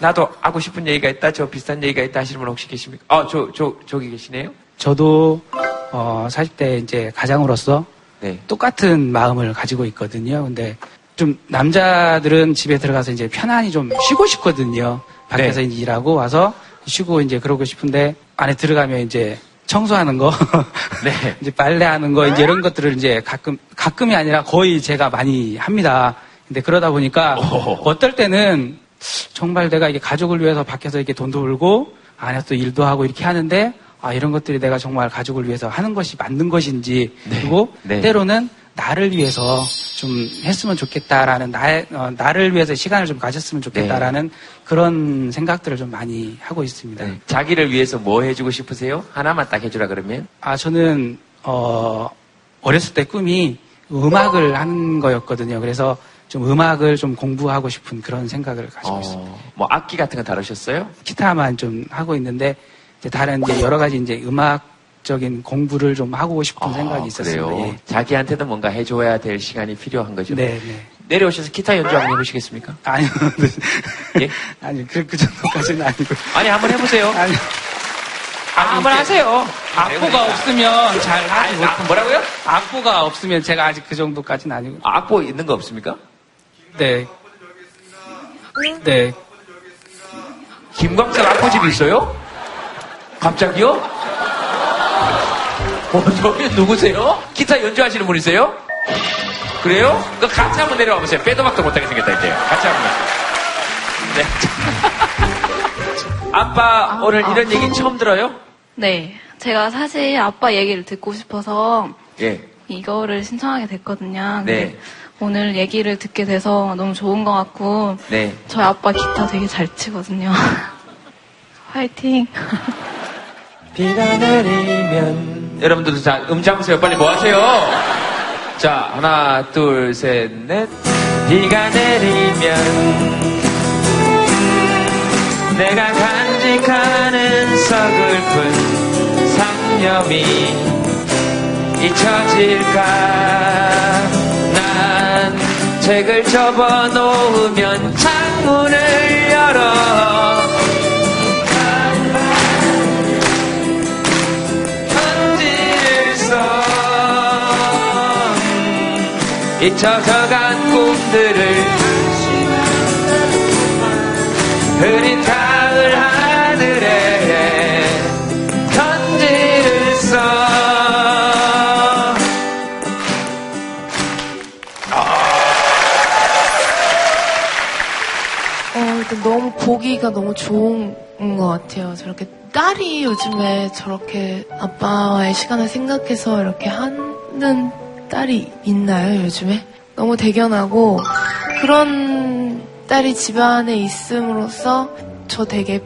나도 하고 싶은 얘기가 있다, 저 비슷한 얘기가 있다 하시는 분 혹시 계십니까? 아, 저, 저, 저기 계시네요?
저도 어, 40대 이제 가장으로서
네.
똑같은 마음을 가지고 있거든요. 근데 좀 남자들은 집에 들어가서 이제 편안히 좀 쉬고 싶거든요. 밖에서
네.
일하고 와서 쉬고 이제 그러고 싶은데 안에 들어가면 이제 청소하는 거,
네.
이제 빨래하는 거 이제 이런 것들을 이제 가끔 가끔이 아니라 거의 제가 많이 합니다. 근데 그러다 보니까 어떨 때는 정말 내가 이게 가족을 위해서 밖에서 이렇게 돈도 벌고 안에서 또 일도 하고 이렇게 하는데 아 이런 것들이 내가 정말 가족을 위해서 하는 것이 맞는 것인지 그리고
네.
때로는 나를 위해서 좀 했으면 좋겠다라는 나의 어, 나를 위해서 시간을 좀 가졌으면 좋겠다라는 그런 생각들을 좀 많이 하고 있습니다.
자기를 위해서 뭐 해주고 싶으세요? 하나만 딱 해주라 그러면?
아 저는 어 어렸을 때 꿈이 음악을 하는 거였거든요. 그래서 좀 음악을 좀 공부하고 싶은 그런 생각을 가지고 있습니다.
뭐 악기 같은 거 다루셨어요?
기타만 좀 하고 있는데 다른 이제 여러 가지 이제 음악 적인 공부를 좀 하고 싶은 생각이 있었어요.
아.
예.
자기한테도 뭔가 해줘야 될 시간이 필요한 거죠.
네, 네.
내려오셔서 기타 연주 한번 해보시겠습니까?
아니요.
예?
아니 그, 그 정도까지는 아니고.
아니 한번 해보세요.
아니.
아, 한번 하세요.
악보가 없으면 잘 하지 못.
아, 뭐라고요?
악보가 없으면 제가 아직 그 정도까지는 아니고.
악보 있는 거 없습니까?
네. 네.
김광석 악보집이 있어요? 갑자기요? 어, 저기 누구세요? 기타 연주하시는 분이세요? 그래요? 그 같이 한번 내려와 보세요. 빼도 박도 못하게 생겼다, 이제. 같이 한번. 네. 아빠, 오늘 이런 얘기 처음 들어요?
네. 제가 사실 아빠 얘기를 듣고 싶어서
예.
이거를 신청하게 됐거든요.
네.
오늘 얘기를 듣게 돼서 너무 좋은 것 같고
네.
저희 아빠 기타 되게 잘 치거든요. 화이팅.
비가 내리면 여러분들도 자 음장 보세요. 빨리 뭐 하세요? 자 하나 둘 셋 넷. 비가 내리면 내가 간직하는 서글픈 상념이 잊혀질까? 난 책을 접어놓으면 창문을 열어 잊혀져간 꿈들을 흐린 가을 하늘에 편지를 써
어, 일단 너무 보기가 너무 좋은 것 같아요. 저렇게 딸이 요즘에 저렇게 아빠와의 시간을 생각해서 이렇게 하는 딸이 있나요, 요즘에? 너무 대견하고, 그런 딸이 집안에 있음으로써 저 되게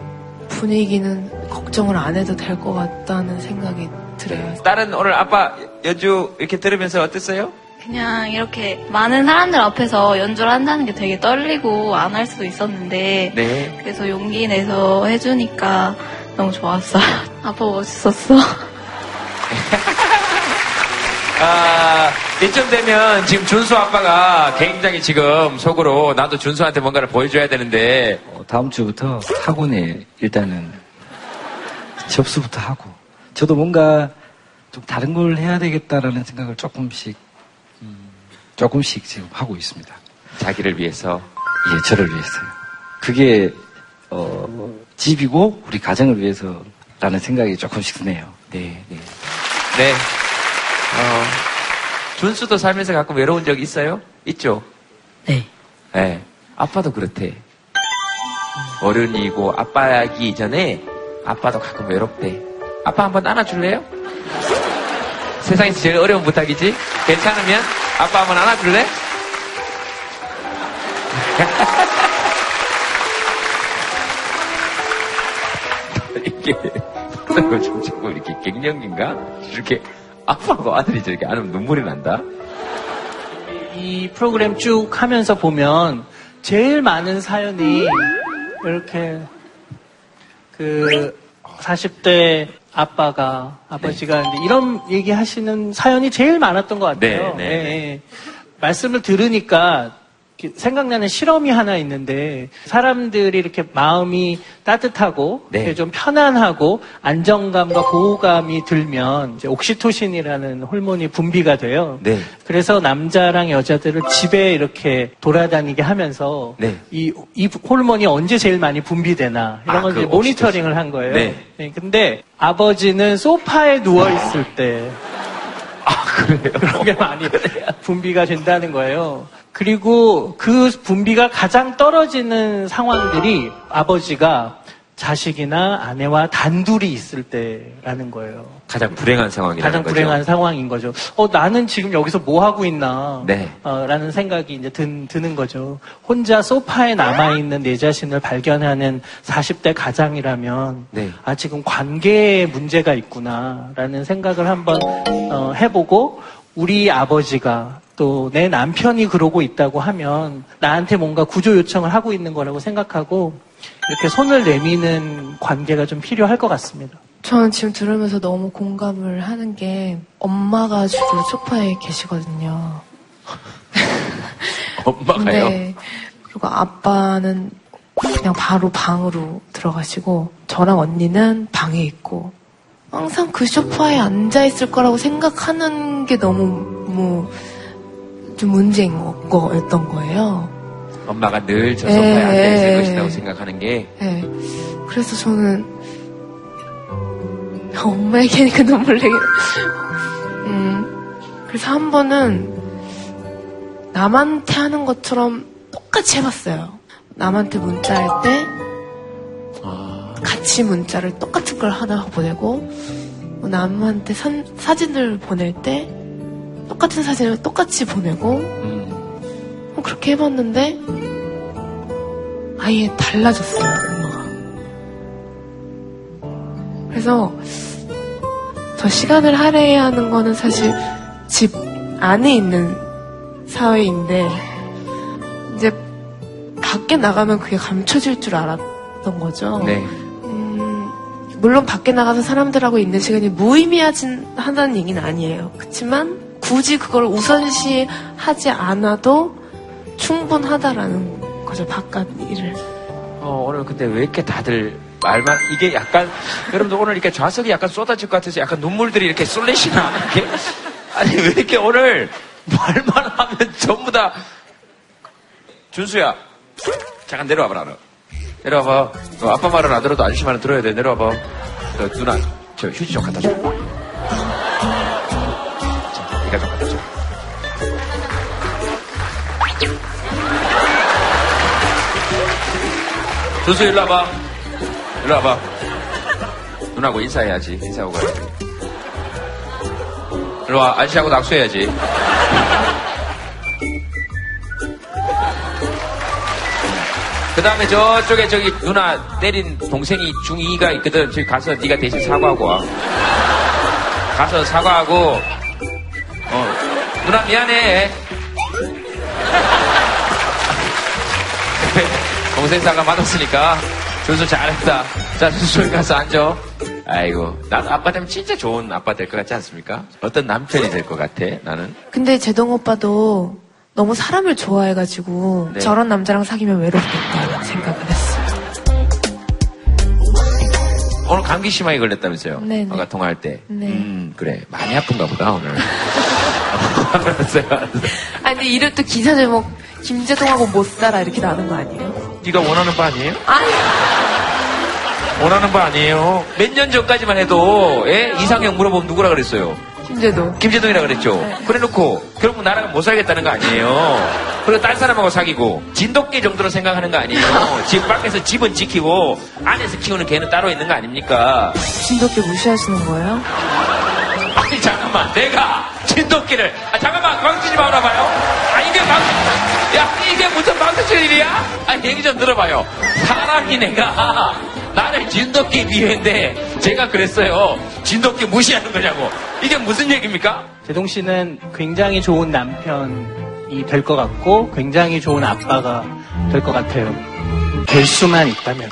분위기는 걱정을 안 해도 될 것 같다는 생각이 들어요.
딸은 오늘 아빠 연주 이렇게 들으면서 어땠어요?
그냥 이렇게 많은 사람들 앞에서 연주를 한다는 게 되게 떨리고 안 할 수도 있었는데
네.
그래서 용기 내서 해주니까 너무 좋았어요. 아빠 멋있었어.
아, 이쯤 되면 지금 준수 아빠가 굉장히 지금 속으로 나도 준수한테 뭔가를 보여줘야 되는데
어, 다음 주부터 학원에 일단은 접수부터 하고 저도 뭔가 좀 다른 걸 해야 되겠다라는 생각을 조금씩 음, 조금씩 지금 하고 있습니다.
자기를 위해서
예, 저를 위해서요. 그게 어, 집이고 우리 가정을 위해서라는 생각이 조금씩 드네요.
네, 네. 네. 어, 준수도 살면서 가끔 외로운 적 있어요? 있죠?
네.
네. 아빠도 그렇대. 어른이고 아빠이기 전에 아빠도 가끔 외롭대. 아빠 한번 안아줄래요? 세상에서 제일 어려운 부탁이지? 괜찮으면 아빠 한번 안아줄래? 이게 좀 자꾸 이렇게 갱년기인가? 이렇게 아빠하고 아들이 저렇게 안으면 눈물이 난다.
이 프로그램 쭉 하면서 보면 제일 많은 사연이 이렇게 그 40대 아빠가 아버지가 이제 이런 얘기 하시는 사연이 제일 많았던 것 같아요.
네, 네,
예, 예. 말씀을 들으니까 생각나는 실험이 하나 있는데 사람들이 이렇게 마음이 따뜻하고
네.
좀 편안하고 안정감과 보호감이 들면 이제 옥시토신이라는 호르몬이 분비가 돼요.
네.
그래서 남자랑 여자들을 집에 이렇게 돌아다니게 하면서
네.
이, 이 호르몬이 언제 제일 많이 분비되나 이런
아,
걸
그
모니터링을 한 거예요.
네.
네, 근데 아버지는 소파에 누워 있을 때 그런 게 많이 분비가 된다는 거예요. 그리고 그 분비가 가장 떨어지는 상황들이 아버지가 자식이나 아내와 단둘이 있을 때라는 거예요.
가장 불행한 상황이라는
가장. 불행한 상황인 거죠. 어, 나는 지금 여기서 뭐 하고 있나?
네.
어, 라는 생각이 이제 든, 드는 거죠. 혼자 소파에 남아 있는 내 자신을 발견하는 40대 가장이라면,
네.
아, 지금 관계에 문제가 있구나, 라는 생각을 한번, 어, 해보고, 우리 아버지가 또 내 남편이 그러고 있다고 하면, 나한테 뭔가 구조 요청을 하고 있는 거라고 생각하고, 이렇게 손을 내미는 관계가 좀 필요할 것 같습니다.
저는 지금 들으면서 너무 공감을 하는 게 엄마가 주로 소파에 계시거든요.
엄마가요?
네. 그리고 아빠는 그냥 바로 방으로 들어가시고 저랑 언니는 방에 있고 항상 그 소파에 앉아 있을 거라고 생각하는 게 너무 뭐 좀 문제인 거였던 거예요.
엄마가 늘저
예,
소파에 앉아있을
예,
것이라고
예.
생각하는 게
네. 그래서 저는 엄마 얘기하니까 눈물 나게. 음. 그래서 한 번은 남한테 하는 것처럼 똑같이 해봤어요. 남한테 문자할 때 같이 문자를 똑같은 걸 하나 보내고 뭐 남한테 산- 사진을 보낼 때 똑같은 사진을 똑같이 보내고 뭐 그렇게 해봤는데 아예 달라졌어요 엄마가. 그래서 저 시간을 할애하는 거는 사실 집 안에 있는 사회인데 이제 밖에 나가면 그게 감춰질 줄 알았던 거죠.
네.
음, 물론 밖에 나가서 사람들하고 있는 시간이 무의미하진 하다는 얘기는 아니에요. 그렇지만 굳이 그걸 우선시 하지 않아도 충분하다라는 거죠. 바깥 일을.
어, 오늘 근데 왜 이렇게 다들 말만 이게 약간 여러분들 오늘 이렇게 좌석이 약간 쏟아질 것 같아서 약간 눈물들이 이렇게 쏠리시나? 이렇게 아니 왜 이렇게 오늘 말만 하면 전부 다 준수야 잠깐 내려와봐 나는 내려와봐. 너 아빠 말은 안 들어도 아저씨 말은 들어야 돼. 내려와봐. 너 누나 저 휴지 좀 갖다 줘 갖다 줘 준수 일로 와봐. 일로 와봐. 누나하고 인사해야지. 인사하고 가야지 일로 와. 아저씨하고 낙수해야지. 그 다음에 저쪽에 저기 누나 때린 동생이 중2가 있거든. 저기 가서 네가 대신 사과하고 와. 가서 사과하고, 어, 누나 미안해. 동생 사과 받았으니까 준수 잘했다. 자, 저기 가서 앉아. 아이고, 나도 아빠 되면 진짜 좋은 아빠 될 것 같지 않습니까? 어떤 남편이 될 것 같아, 나는.
근데 제동 오빠도 너무 사람을 좋아해가지고
네.
저런 남자랑 사귀면 외롭겠다 생각을 했어요.
오늘 감기 심하게 걸렸다면서요?
네네.
아까 통화할 때.
네.
음, 그래. 많이 아픈가 보다, 오늘. 알았어요, 알았어요.
아니 근데 이럴 때 기사 제목 김재동하고 못 살아 이렇게 나는 거 아니에요?
네가 원하는 바 아니에요?
아니
원하는 바 아니에요. 몇 년 전까지만 해도 예? 이상형 물어보면 누구라 그랬어요?
김재동.
김재동이라 그랬죠.
네.
그래놓고 결국 나랑 못 살겠다는 거 아니에요. 그리고 딸 사람하고 사귀고 진돗개 정도로 생각하는 거 아니에요. 집 밖에서 집은 지키고 안에서 키우는 개는 따로 있는 거 아닙니까?
진돗개 무시하시는 거예요?
아니 잠깐만 내가 진돗개를 아 잠깐만 광주지 마라 봐요. 아 이게 방, 야 이게 무슨 방수칠 일이야? 아 얘기 좀 들어봐요. 사람이 내가 나를 진돗개 비유인데 제가 그랬어요. 진돗개 무시하는 거냐고. 이게 무슨 얘기입니까?
제동 씨는 굉장히 좋은 남편이 될 것 같고 굉장히 좋은 아빠가 될 것 같아요. 될 수만 있다면.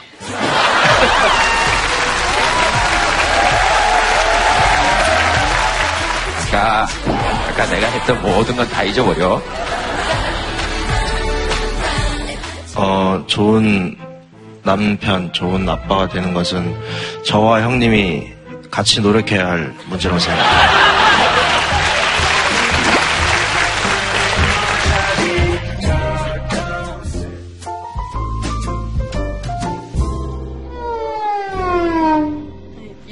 아까 내가 했던 모든 건 다 잊어버려.
어, 좋은 남편, 좋은 아빠가 되는 것은 저와 형님이 같이 노력해야 할 문제라고 생각합니다.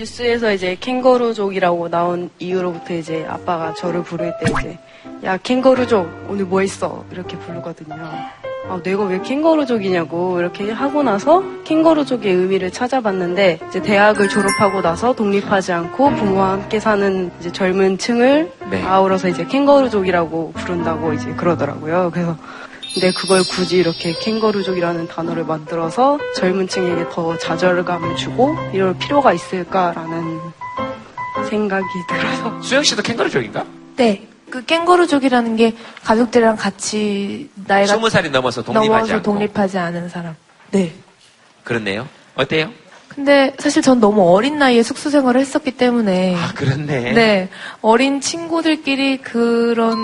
뉴스에서 이제 캥거루족이라고 나온 이후로부터 이제 아빠가 저를 부를 때 이제 야 캥거루족 오늘 뭐 했어 이렇게 부르거든요. 아 내가 왜 캥거루족이냐고 이렇게 하고 나서 캥거루족의 의미를 찾아봤는데 이제 대학을 졸업하고 나서 독립하지 않고 부모와 함께 사는 이제 젊은 층을
네.
아우러서 이제 캥거루족이라고 부른다고 이제 그러더라고요. 그래서 근데 그걸 굳이 이렇게 캥거루족이라는 단어를 만들어서 젊은 층에게 더 좌절감을 주고 이럴 필요가 있을까라는 생각이 들어서
수영 씨도 캥거루족인가?
네. 그 캥거루족이라는 게 가족들이랑 같이 나이가
스무 살이 넘어서 독립하지
넘어서. 독립하지 않은 사람. 네.
그렇네요. 어때요?
근데 사실 전 너무 어린 나이에 숙소 생활을 했었기 때문에
아, 그렇네.
네. 어린 친구들끼리 그런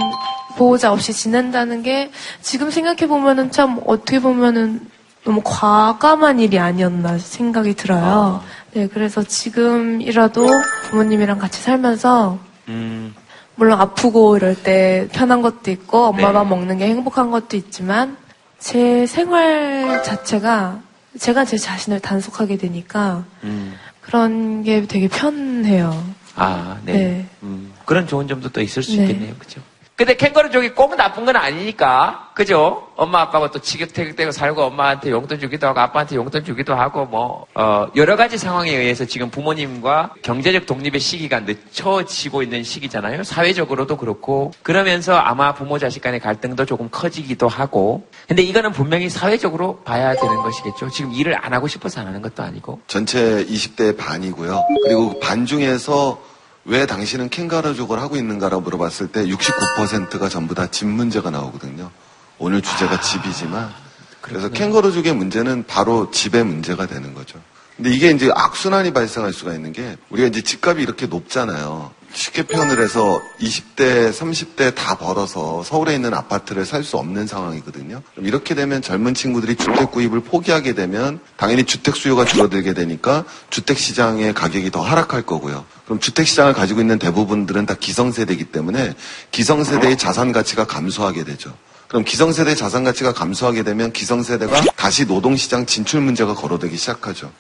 보호자 없이 지낸다는 게 지금 생각해 보면은 참 어떻게 보면은 너무 과감한 일이 아니었나 생각이 들어요. 네, 그래서 지금이라도 부모님이랑 같이 살면서
음,
물론 아프고 이럴 때 편한 것도 있고 엄마
네.
밥 먹는 게 행복한 것도 있지만 제 생활 자체가 제가 제 자신을 단속하게 되니까
음.
그런 게 되게 편해요.
아, 네.
네.
음, 그런 좋은 점도 또 있을 수
네.
있겠네요. 그죠? 근데 캥거루족이 꼭 나쁜 건 아니니까. 그죠? 엄마 아빠가 또 지긋태긋대고 살고 엄마한테 용돈 주기도 하고 아빠한테 용돈 주기도 하고 뭐, 어, 여러 가지 상황에 의해서 지금 부모님과 경제적 독립의 시기가 늦춰지고 있는 시기잖아요. 사회적으로도 그렇고. 그러면서 아마 부모 자식 간의 갈등도 조금 커지기도 하고. 근데 이거는 분명히 사회적으로 봐야 되는 것이겠죠. 지금 일을 안 하고 싶어서 안 하는 것도 아니고.
전체 20대의 반이고요. 그리고 그반 중에서 왜 당신은 캥거루족을 하고 있는가라고 물어봤을 때 69%가 전부 다 집 문제가 나오거든요. 오늘 주제가 집이지만 그래서 캥거루족의 문제는 바로 집의 문제가 되는 거죠. 근데 이게 이제 악순환이 발생할 수가 있는 게 우리가 이제 집값이 이렇게 높잖아요. 쉽게 표현을 해서 20대, 30대 다 벌어서 서울에 있는 아파트를 살 수 없는 상황이거든요. 그럼 이렇게 되면 젊은 친구들이 주택 구입을 포기하게 되면 당연히 주택 수요가 줄어들게 되니까 주택 시장의 가격이 더 하락할 거고요. 그럼 주택 시장을 가지고 있는 대부분들은 다 기성세대이기 때문에 기성세대의 자산 가치가 감소하게 되죠. 그럼 기성세대 자산 가치가 감소하게 되면 기성세대가 다시 노동시장 진출 문제가 거론되기 시작하죠.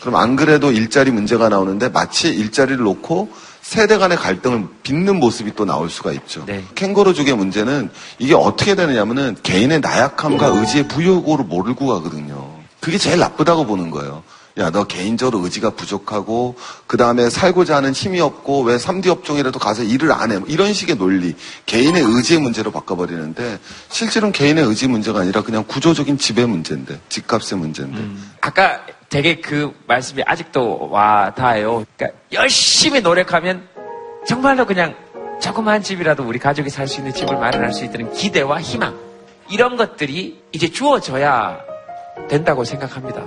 그럼 안 그래도 일자리 문제가 나오는데 마치 일자리를 놓고 세대 간의 갈등을 빚는 모습이 또 나올 수가 있죠. 캥거루족의 문제는 이게 어떻게 되느냐면은 개인의 나약함과 의지의 부여고를 몰고 가거든요. 그게 제일 나쁘다고 보는 거예요. 야, 너 개인적으로 의지가 부족하고, 그 다음에 살고자 하는 힘이 없고, 왜 3D 업종이라도 가서 일을 안 해? 뭐 이런 식의 논리. 개인의 의지의 문제로 바꿔버리는데, 실제로는 개인의 의지 문제가 아니라 그냥 구조적인 지배 문제인데, 집값의 문제인데.
아까 되게 그 말씀이 아직도 와 닿아요. 그러니까 열심히 노력하면 정말로 그냥 조그마한 집이라도 우리 가족이 살 수 있는 집을 마련할 수 있다는 기대와 희망 이런 것들이 이제 주어져야 된다고 생각합니다.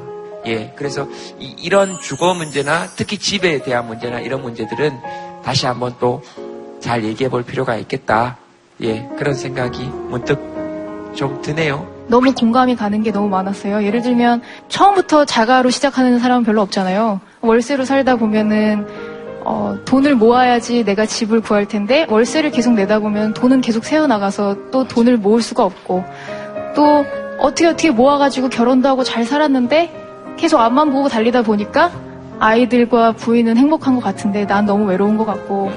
예, 그래서 이, 런 주거 문제나 특히 집에 대한 문제나 이런 문제들은 다시 한번 또 잘 얘기해 볼 필요가 있겠다. 예, 그런 생각이 문득 좀 드네요.
너무 공감이 가는 게 너무 많았어요. 예를 들면 처음부터 자가로 시작하는 사람은 별로 없잖아요. 월세로 살다 보면은 어, 돈을 모아야지 내가 집을 구할 텐데 월세를 계속 내다 보면 돈은 계속 새어나가서 또 돈을 모을 수가 없고 또 어떻게 어떻게 모아가지고 결혼도 하고 잘 살았는데 계속 앞만 보고 달리다 보니까 아이들과 부인은 행복한 것 같은데 난 너무 외로운 것 같고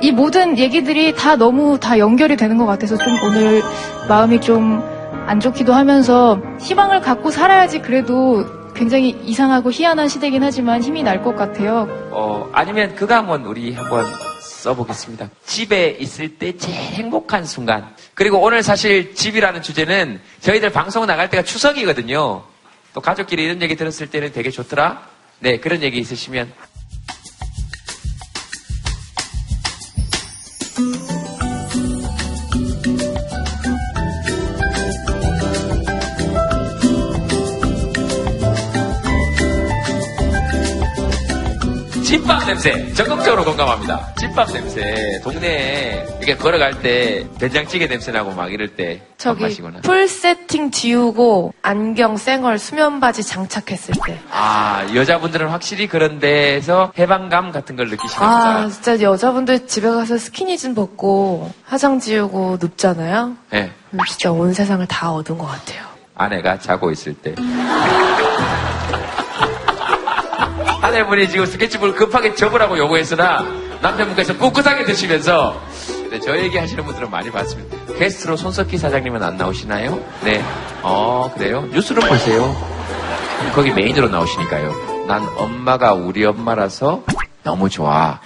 이 모든 얘기들이 다 너무 다 연결이 되는 것 같아서 좀 오늘 마음이 좀 안 좋기도 하면서 희망을 갖고 살아야지 그래도 굉장히 이상하고 희한한 시대긴 하지만 힘이 날 것 같아요.
어, 아니면 그거 한번 우리 한번 써보겠습니다. 집에 있을 때 제일 행복한 순간. 그리고 오늘 사실 집이라는 주제는 저희들 방송 나갈 때가 추석이거든요. 또 가족끼리 이런 얘기 들었을 때는 되게 좋더라. 네, 그런 얘기 있으시면 냄새 적극적으로 공감합니다. 집밥 냄새 동네에 이렇게 걸어갈 때 된장찌개 냄새 나고 막 이럴 때
저기 풀 세팅 지우고 안경 쌩얼 수면 바지 장착했을 때.
아 여자분들은 확실히 그런 데에서 해방감 같은 걸 느끼시나
아
보다.
진짜 여자분들 집에 가서 스키니진 벗고 화장 지우고 눕잖아요.
네.
그럼 진짜 온 세상을 다 얻은 것 같아요.
아내가 자고 있을 때. 아내분이 지금 스케치북을 급하게 접으라고 요구했으나 남편분께서 꿋꿋하게 드시면서 근데 저 얘기 하시는 분들은 많이 봤습니다. 게스트로 손석희 사장님은 안 나오시나요? 네. 어, 그래요? 뉴스를 보세요. 거기 메인으로 나오시니까요. 난 엄마가 우리 엄마라서 너무 좋아.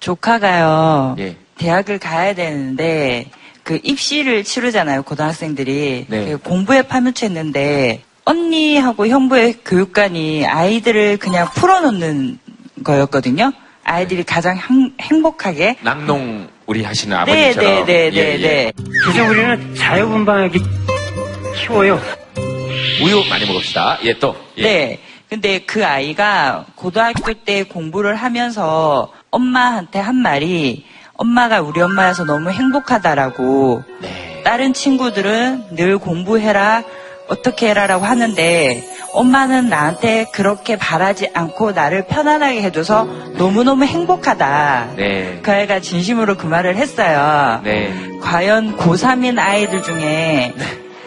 조카가요.
예.
대학을 가야 되는데 그 입시를 치르잖아요 고등학생들이
네.
그 공부에 파묻혔는데 언니하고 형부의 교육관이 아이들을 그냥 풀어놓는 거였거든요. 아이들이 가장 행- 행복하게
낙농 우리 하시는
네,
아버님처럼.
네, 네,
예,
네,
예.
네.
그래서 우리는 자유분방하게 키워요.
우유 많이 먹읍시다. 예, 또. 예.
네. 근데 그 아이가 고등학교 때 공부를 하면서 엄마한테 한 말이 엄마가 우리 엄마여서 너무 행복하다라고
네.
다른 친구들은 늘 공부해라 어떻게 해라라고 하는데 엄마는 나한테 그렇게 바라지 않고 나를 편안하게 해줘서 너무너무 행복하다.
네.
그 아이가 진심으로 그 말을 했어요.
네.
과연 고3인 아이들 중에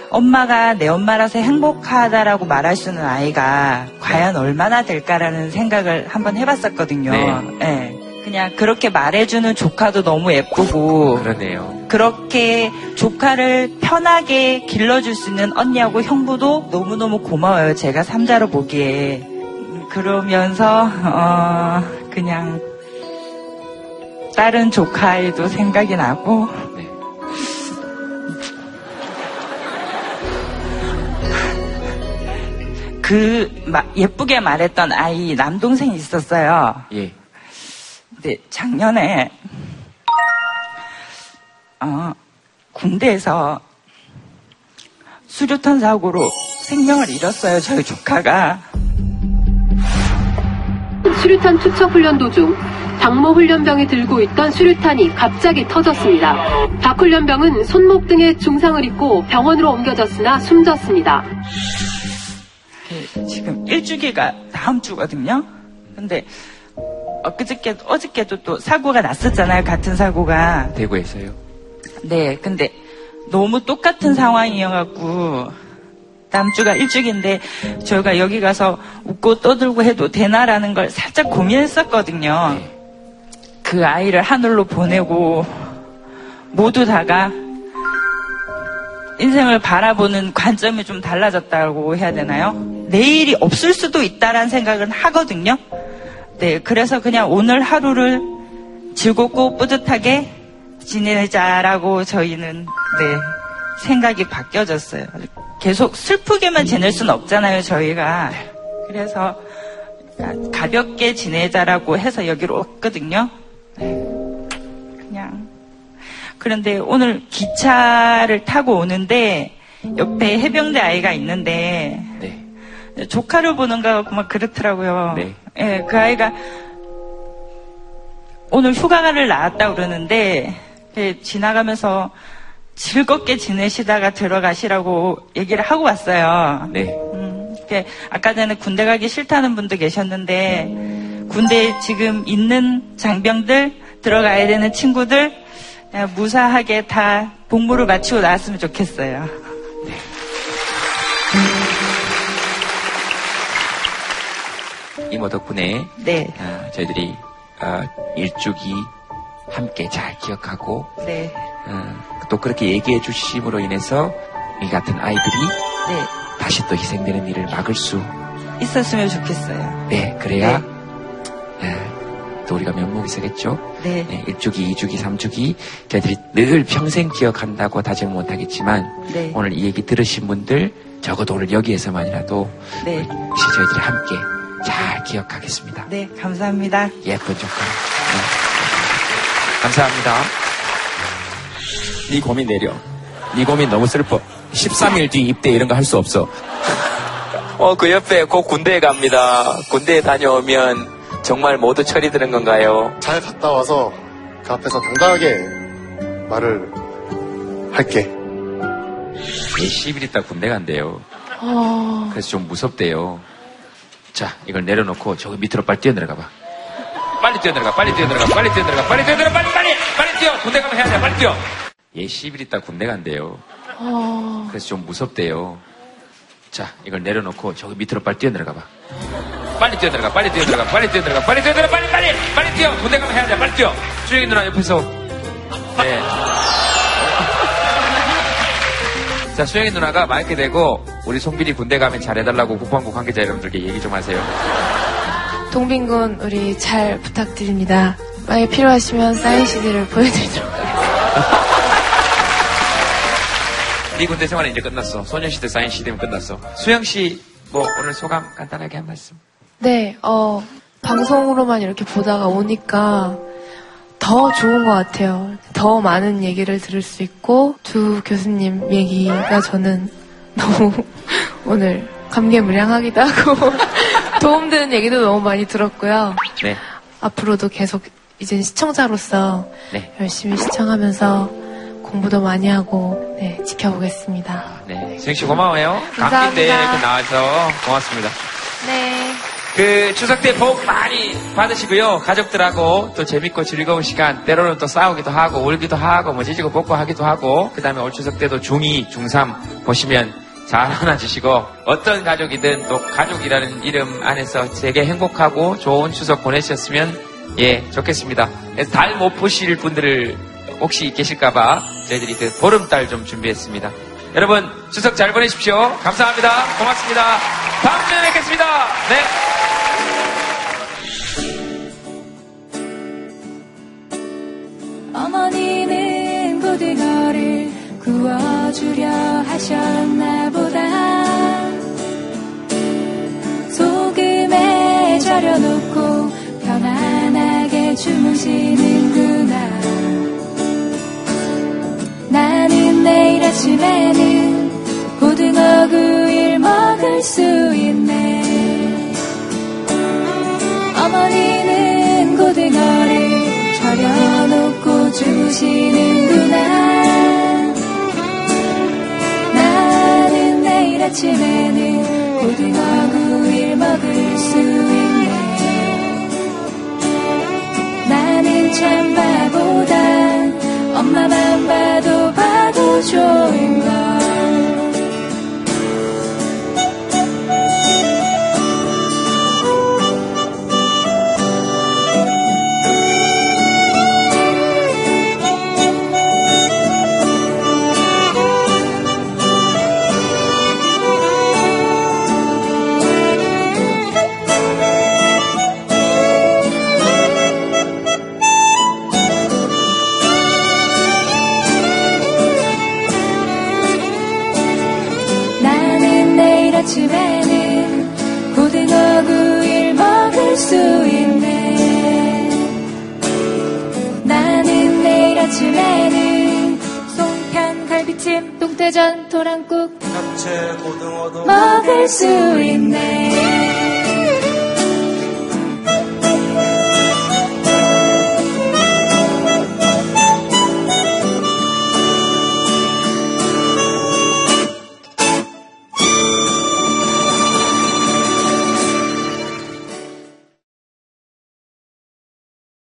엄마가 내 엄마라서 행복하다라고 말할 수 있는 아이가 과연 얼마나 될까라는 생각을 한번 해봤었거든요.
네.
예. 그냥 그렇게 말해주는 조카도 너무 예쁘고
그러네요.
그렇게 조카를 편하게 길러줄 수 있는 언니하고 형부도 너무너무 고마워요. 제가 삼자로 보기에. 그러면서 어, 그냥 다른 조카애도 생각이 나고 그 마- 예쁘게 말했던 아이 남동생이 있었어요.
예.
근데 작년에 어, 군대에서 수류탄 사고로 생명을 잃었어요. 저희 조카가.
수류탄 투척 훈련 도중 박모 훈련병이 들고 있던 수류탄이 갑자기 터졌습니다. 박 훈련병은 손목 등에 중상을 입고 병원으로 옮겨졌으나 숨졌습니다.
그 지금 일주기가 다음 주거든요. 근데 엊그저께 어저께도 또 사고가 났었잖아요. 같은 사고가.
대구에서요.
네, 근데 너무 똑같은 상황이어갖고 다음 주가 일주기인데 저희가 여기 가서 웃고 떠들고 해도 되나라는 걸 살짝 고민했었거든요. 그 아이를 하늘로 보내고 모두 다가 인생을 바라보는 관점이 좀 달라졌다고 해야 되나요? 내일이 없을 수도 있다라는 생각은 하거든요. 네, 그래서 그냥 오늘 하루를 즐겁고 뿌듯하게 지내자라고 저희는 네 생각이 바뀌어졌어요. 계속 슬프게만 지낼 수는 없잖아요, 저희가. 그래서 가볍게 지내자라고 해서 여기로 왔거든요. 네, 그냥 그런데 오늘 기차를 타고 오는데 옆에 해병대 아이가 있는데 조카를 보는 거막 그렇더라고요.
네.
예, 그 아이가 오늘 휴가를 나왔다 그러는데 예, 지나가면서 즐겁게 지내시다가 들어가시라고 얘기를 하고 왔어요.
네.
음, 이렇게 아까 전에 군대 가기 싫다는 분도 계셨는데 군대에 지금 있는 장병들 들어가야 되는 친구들 예, 무사하게 다 복무를 마치고 나왔으면 좋겠어요.
이모 덕분에
네.
아, 저희들이 아, 일주기 함께 잘 기억하고
네.
어, 또 그렇게 얘기해 주심으로 인해서 이 같은 아이들이
네.
다시 또 희생되는 일을 막을 수
있었으면 좋겠어요.
네, 그래야 예, 또 우리가 면목이 서겠죠.
네.
네, 1주기, 2주기, 3주기 저희들이 늘 평생 기억한다고 다짐 못하겠지만
네.
오늘 이 얘기 들으신 분들 적어도 오늘 여기에서만이라도
네.
혹시 저희들이 함께 잘 기억하겠습니다.
네, 감사합니다.
예쁜 조카. 네. 감사합니다. 네 고민 내려. 네 고민 너무 슬퍼. 13일 뒤 입대 이런 거 할 수 없어. 어, 그 옆에 곧 군대에 갑니다. 군대에 다녀오면 정말 모두 철이 드는 건가요?
잘 갔다 와서 그 앞에서 당당하게 말을 할게.
예, 10일 있다 군대 간대요.
어,
그래서 좀 무섭대요. 자, 이걸 내려놓고 저기 밑으로 빨리 뛰어내려가 봐. 빨리 뛰어내려가, 빨리 뛰어내려가, 빨리 뛰어내려가, 빨리 뛰어내려가, 빨리, 빨리! 빨리 뛰어! 군대 가면 해야 돼, 빨리 뛰어! 얘 10일 있다 군대 간대요.
어,
그래서 좀 무섭대요. 자, 이걸 내려놓고 저기 밑으로 빨리 뛰어내려가 봐. 빨리 뛰어내려가, 빨리 뛰어내려가, 빨리 뛰어내려가, 빨리 뛰어내려가, 빨리, 빨리! 빨리 뛰어! 군대 가면 해야 돼, 빨리 뛰어! 수영이 누나 옆에서. 네. 자, 수영이 누나가 마이크 대고 우리 송빈이 군대 가면 잘해달라고 국방부 관계자 여러분들께 얘기 좀 하세요.
동빈군 우리 잘 부탁드립니다. 만약에 필요하시면 사인 CD를 보여드리도록 하겠습니다.
네 군대 생활은 이제 끝났어. 소녀시대 사인 시대면 끝났어. 수영 씨, 뭐 오늘 소감 간단하게 한 말씀.
네, 어, 방송으로만 이렇게 보다가 오니까 더 좋은 것 같아요. 더 많은 얘기를 들을 수 있고, 두 교수님 얘기가 저는 너무 오늘 감개무량하기도 하고, 도움되는 얘기도 너무 많이 들었고요.
네.
앞으로도 계속 이제 시청자로서
네.
열심히 시청하면서 공부도 많이 하고, 네, 지켜보겠습니다.
네. 수영 씨 고마워요.
감사합니다.
감기 때 나와서 고맙습니다.
네.
그 추석 때 복 많이 받으시고요. 가족들하고 또 재밌고 즐거운 시간, 때로는 또 싸우기도 하고 울기도 하고 뭐 지지고 볶고 하기도 하고 그 다음에 올 추석 때도 중2, 중3 보시면 잘 안아주시고 어떤 가족이든 또 가족이라는 이름 안에서 되게 행복하고 좋은 추석 보내셨으면 예 좋겠습니다. 달 못 보실 분들을 혹시 계실까봐 저희들이 그 보름달 좀 준비했습니다. 여러분 추석 잘 보내십시오. 감사합니다. 고맙습니다. 다음 주에 뵙겠습니다. 네.
어머니는 고등어를 구워주려 하셨나 보다. 소금에 절여놓고 편안하게 주무시는구나 나는 내일 아침에는 고등어 구이를 먹을 수 있네. 어머니는 고등어를 절여놓고 주무시는구나. 나는 내일 아침에는 고등어 구이를 먹을 수 있네. 나는 참 바보다. 엄마만 봐도 봐도 좋은 걸 똥태전 도랑국
잡채 고등어도
먹을 수 있네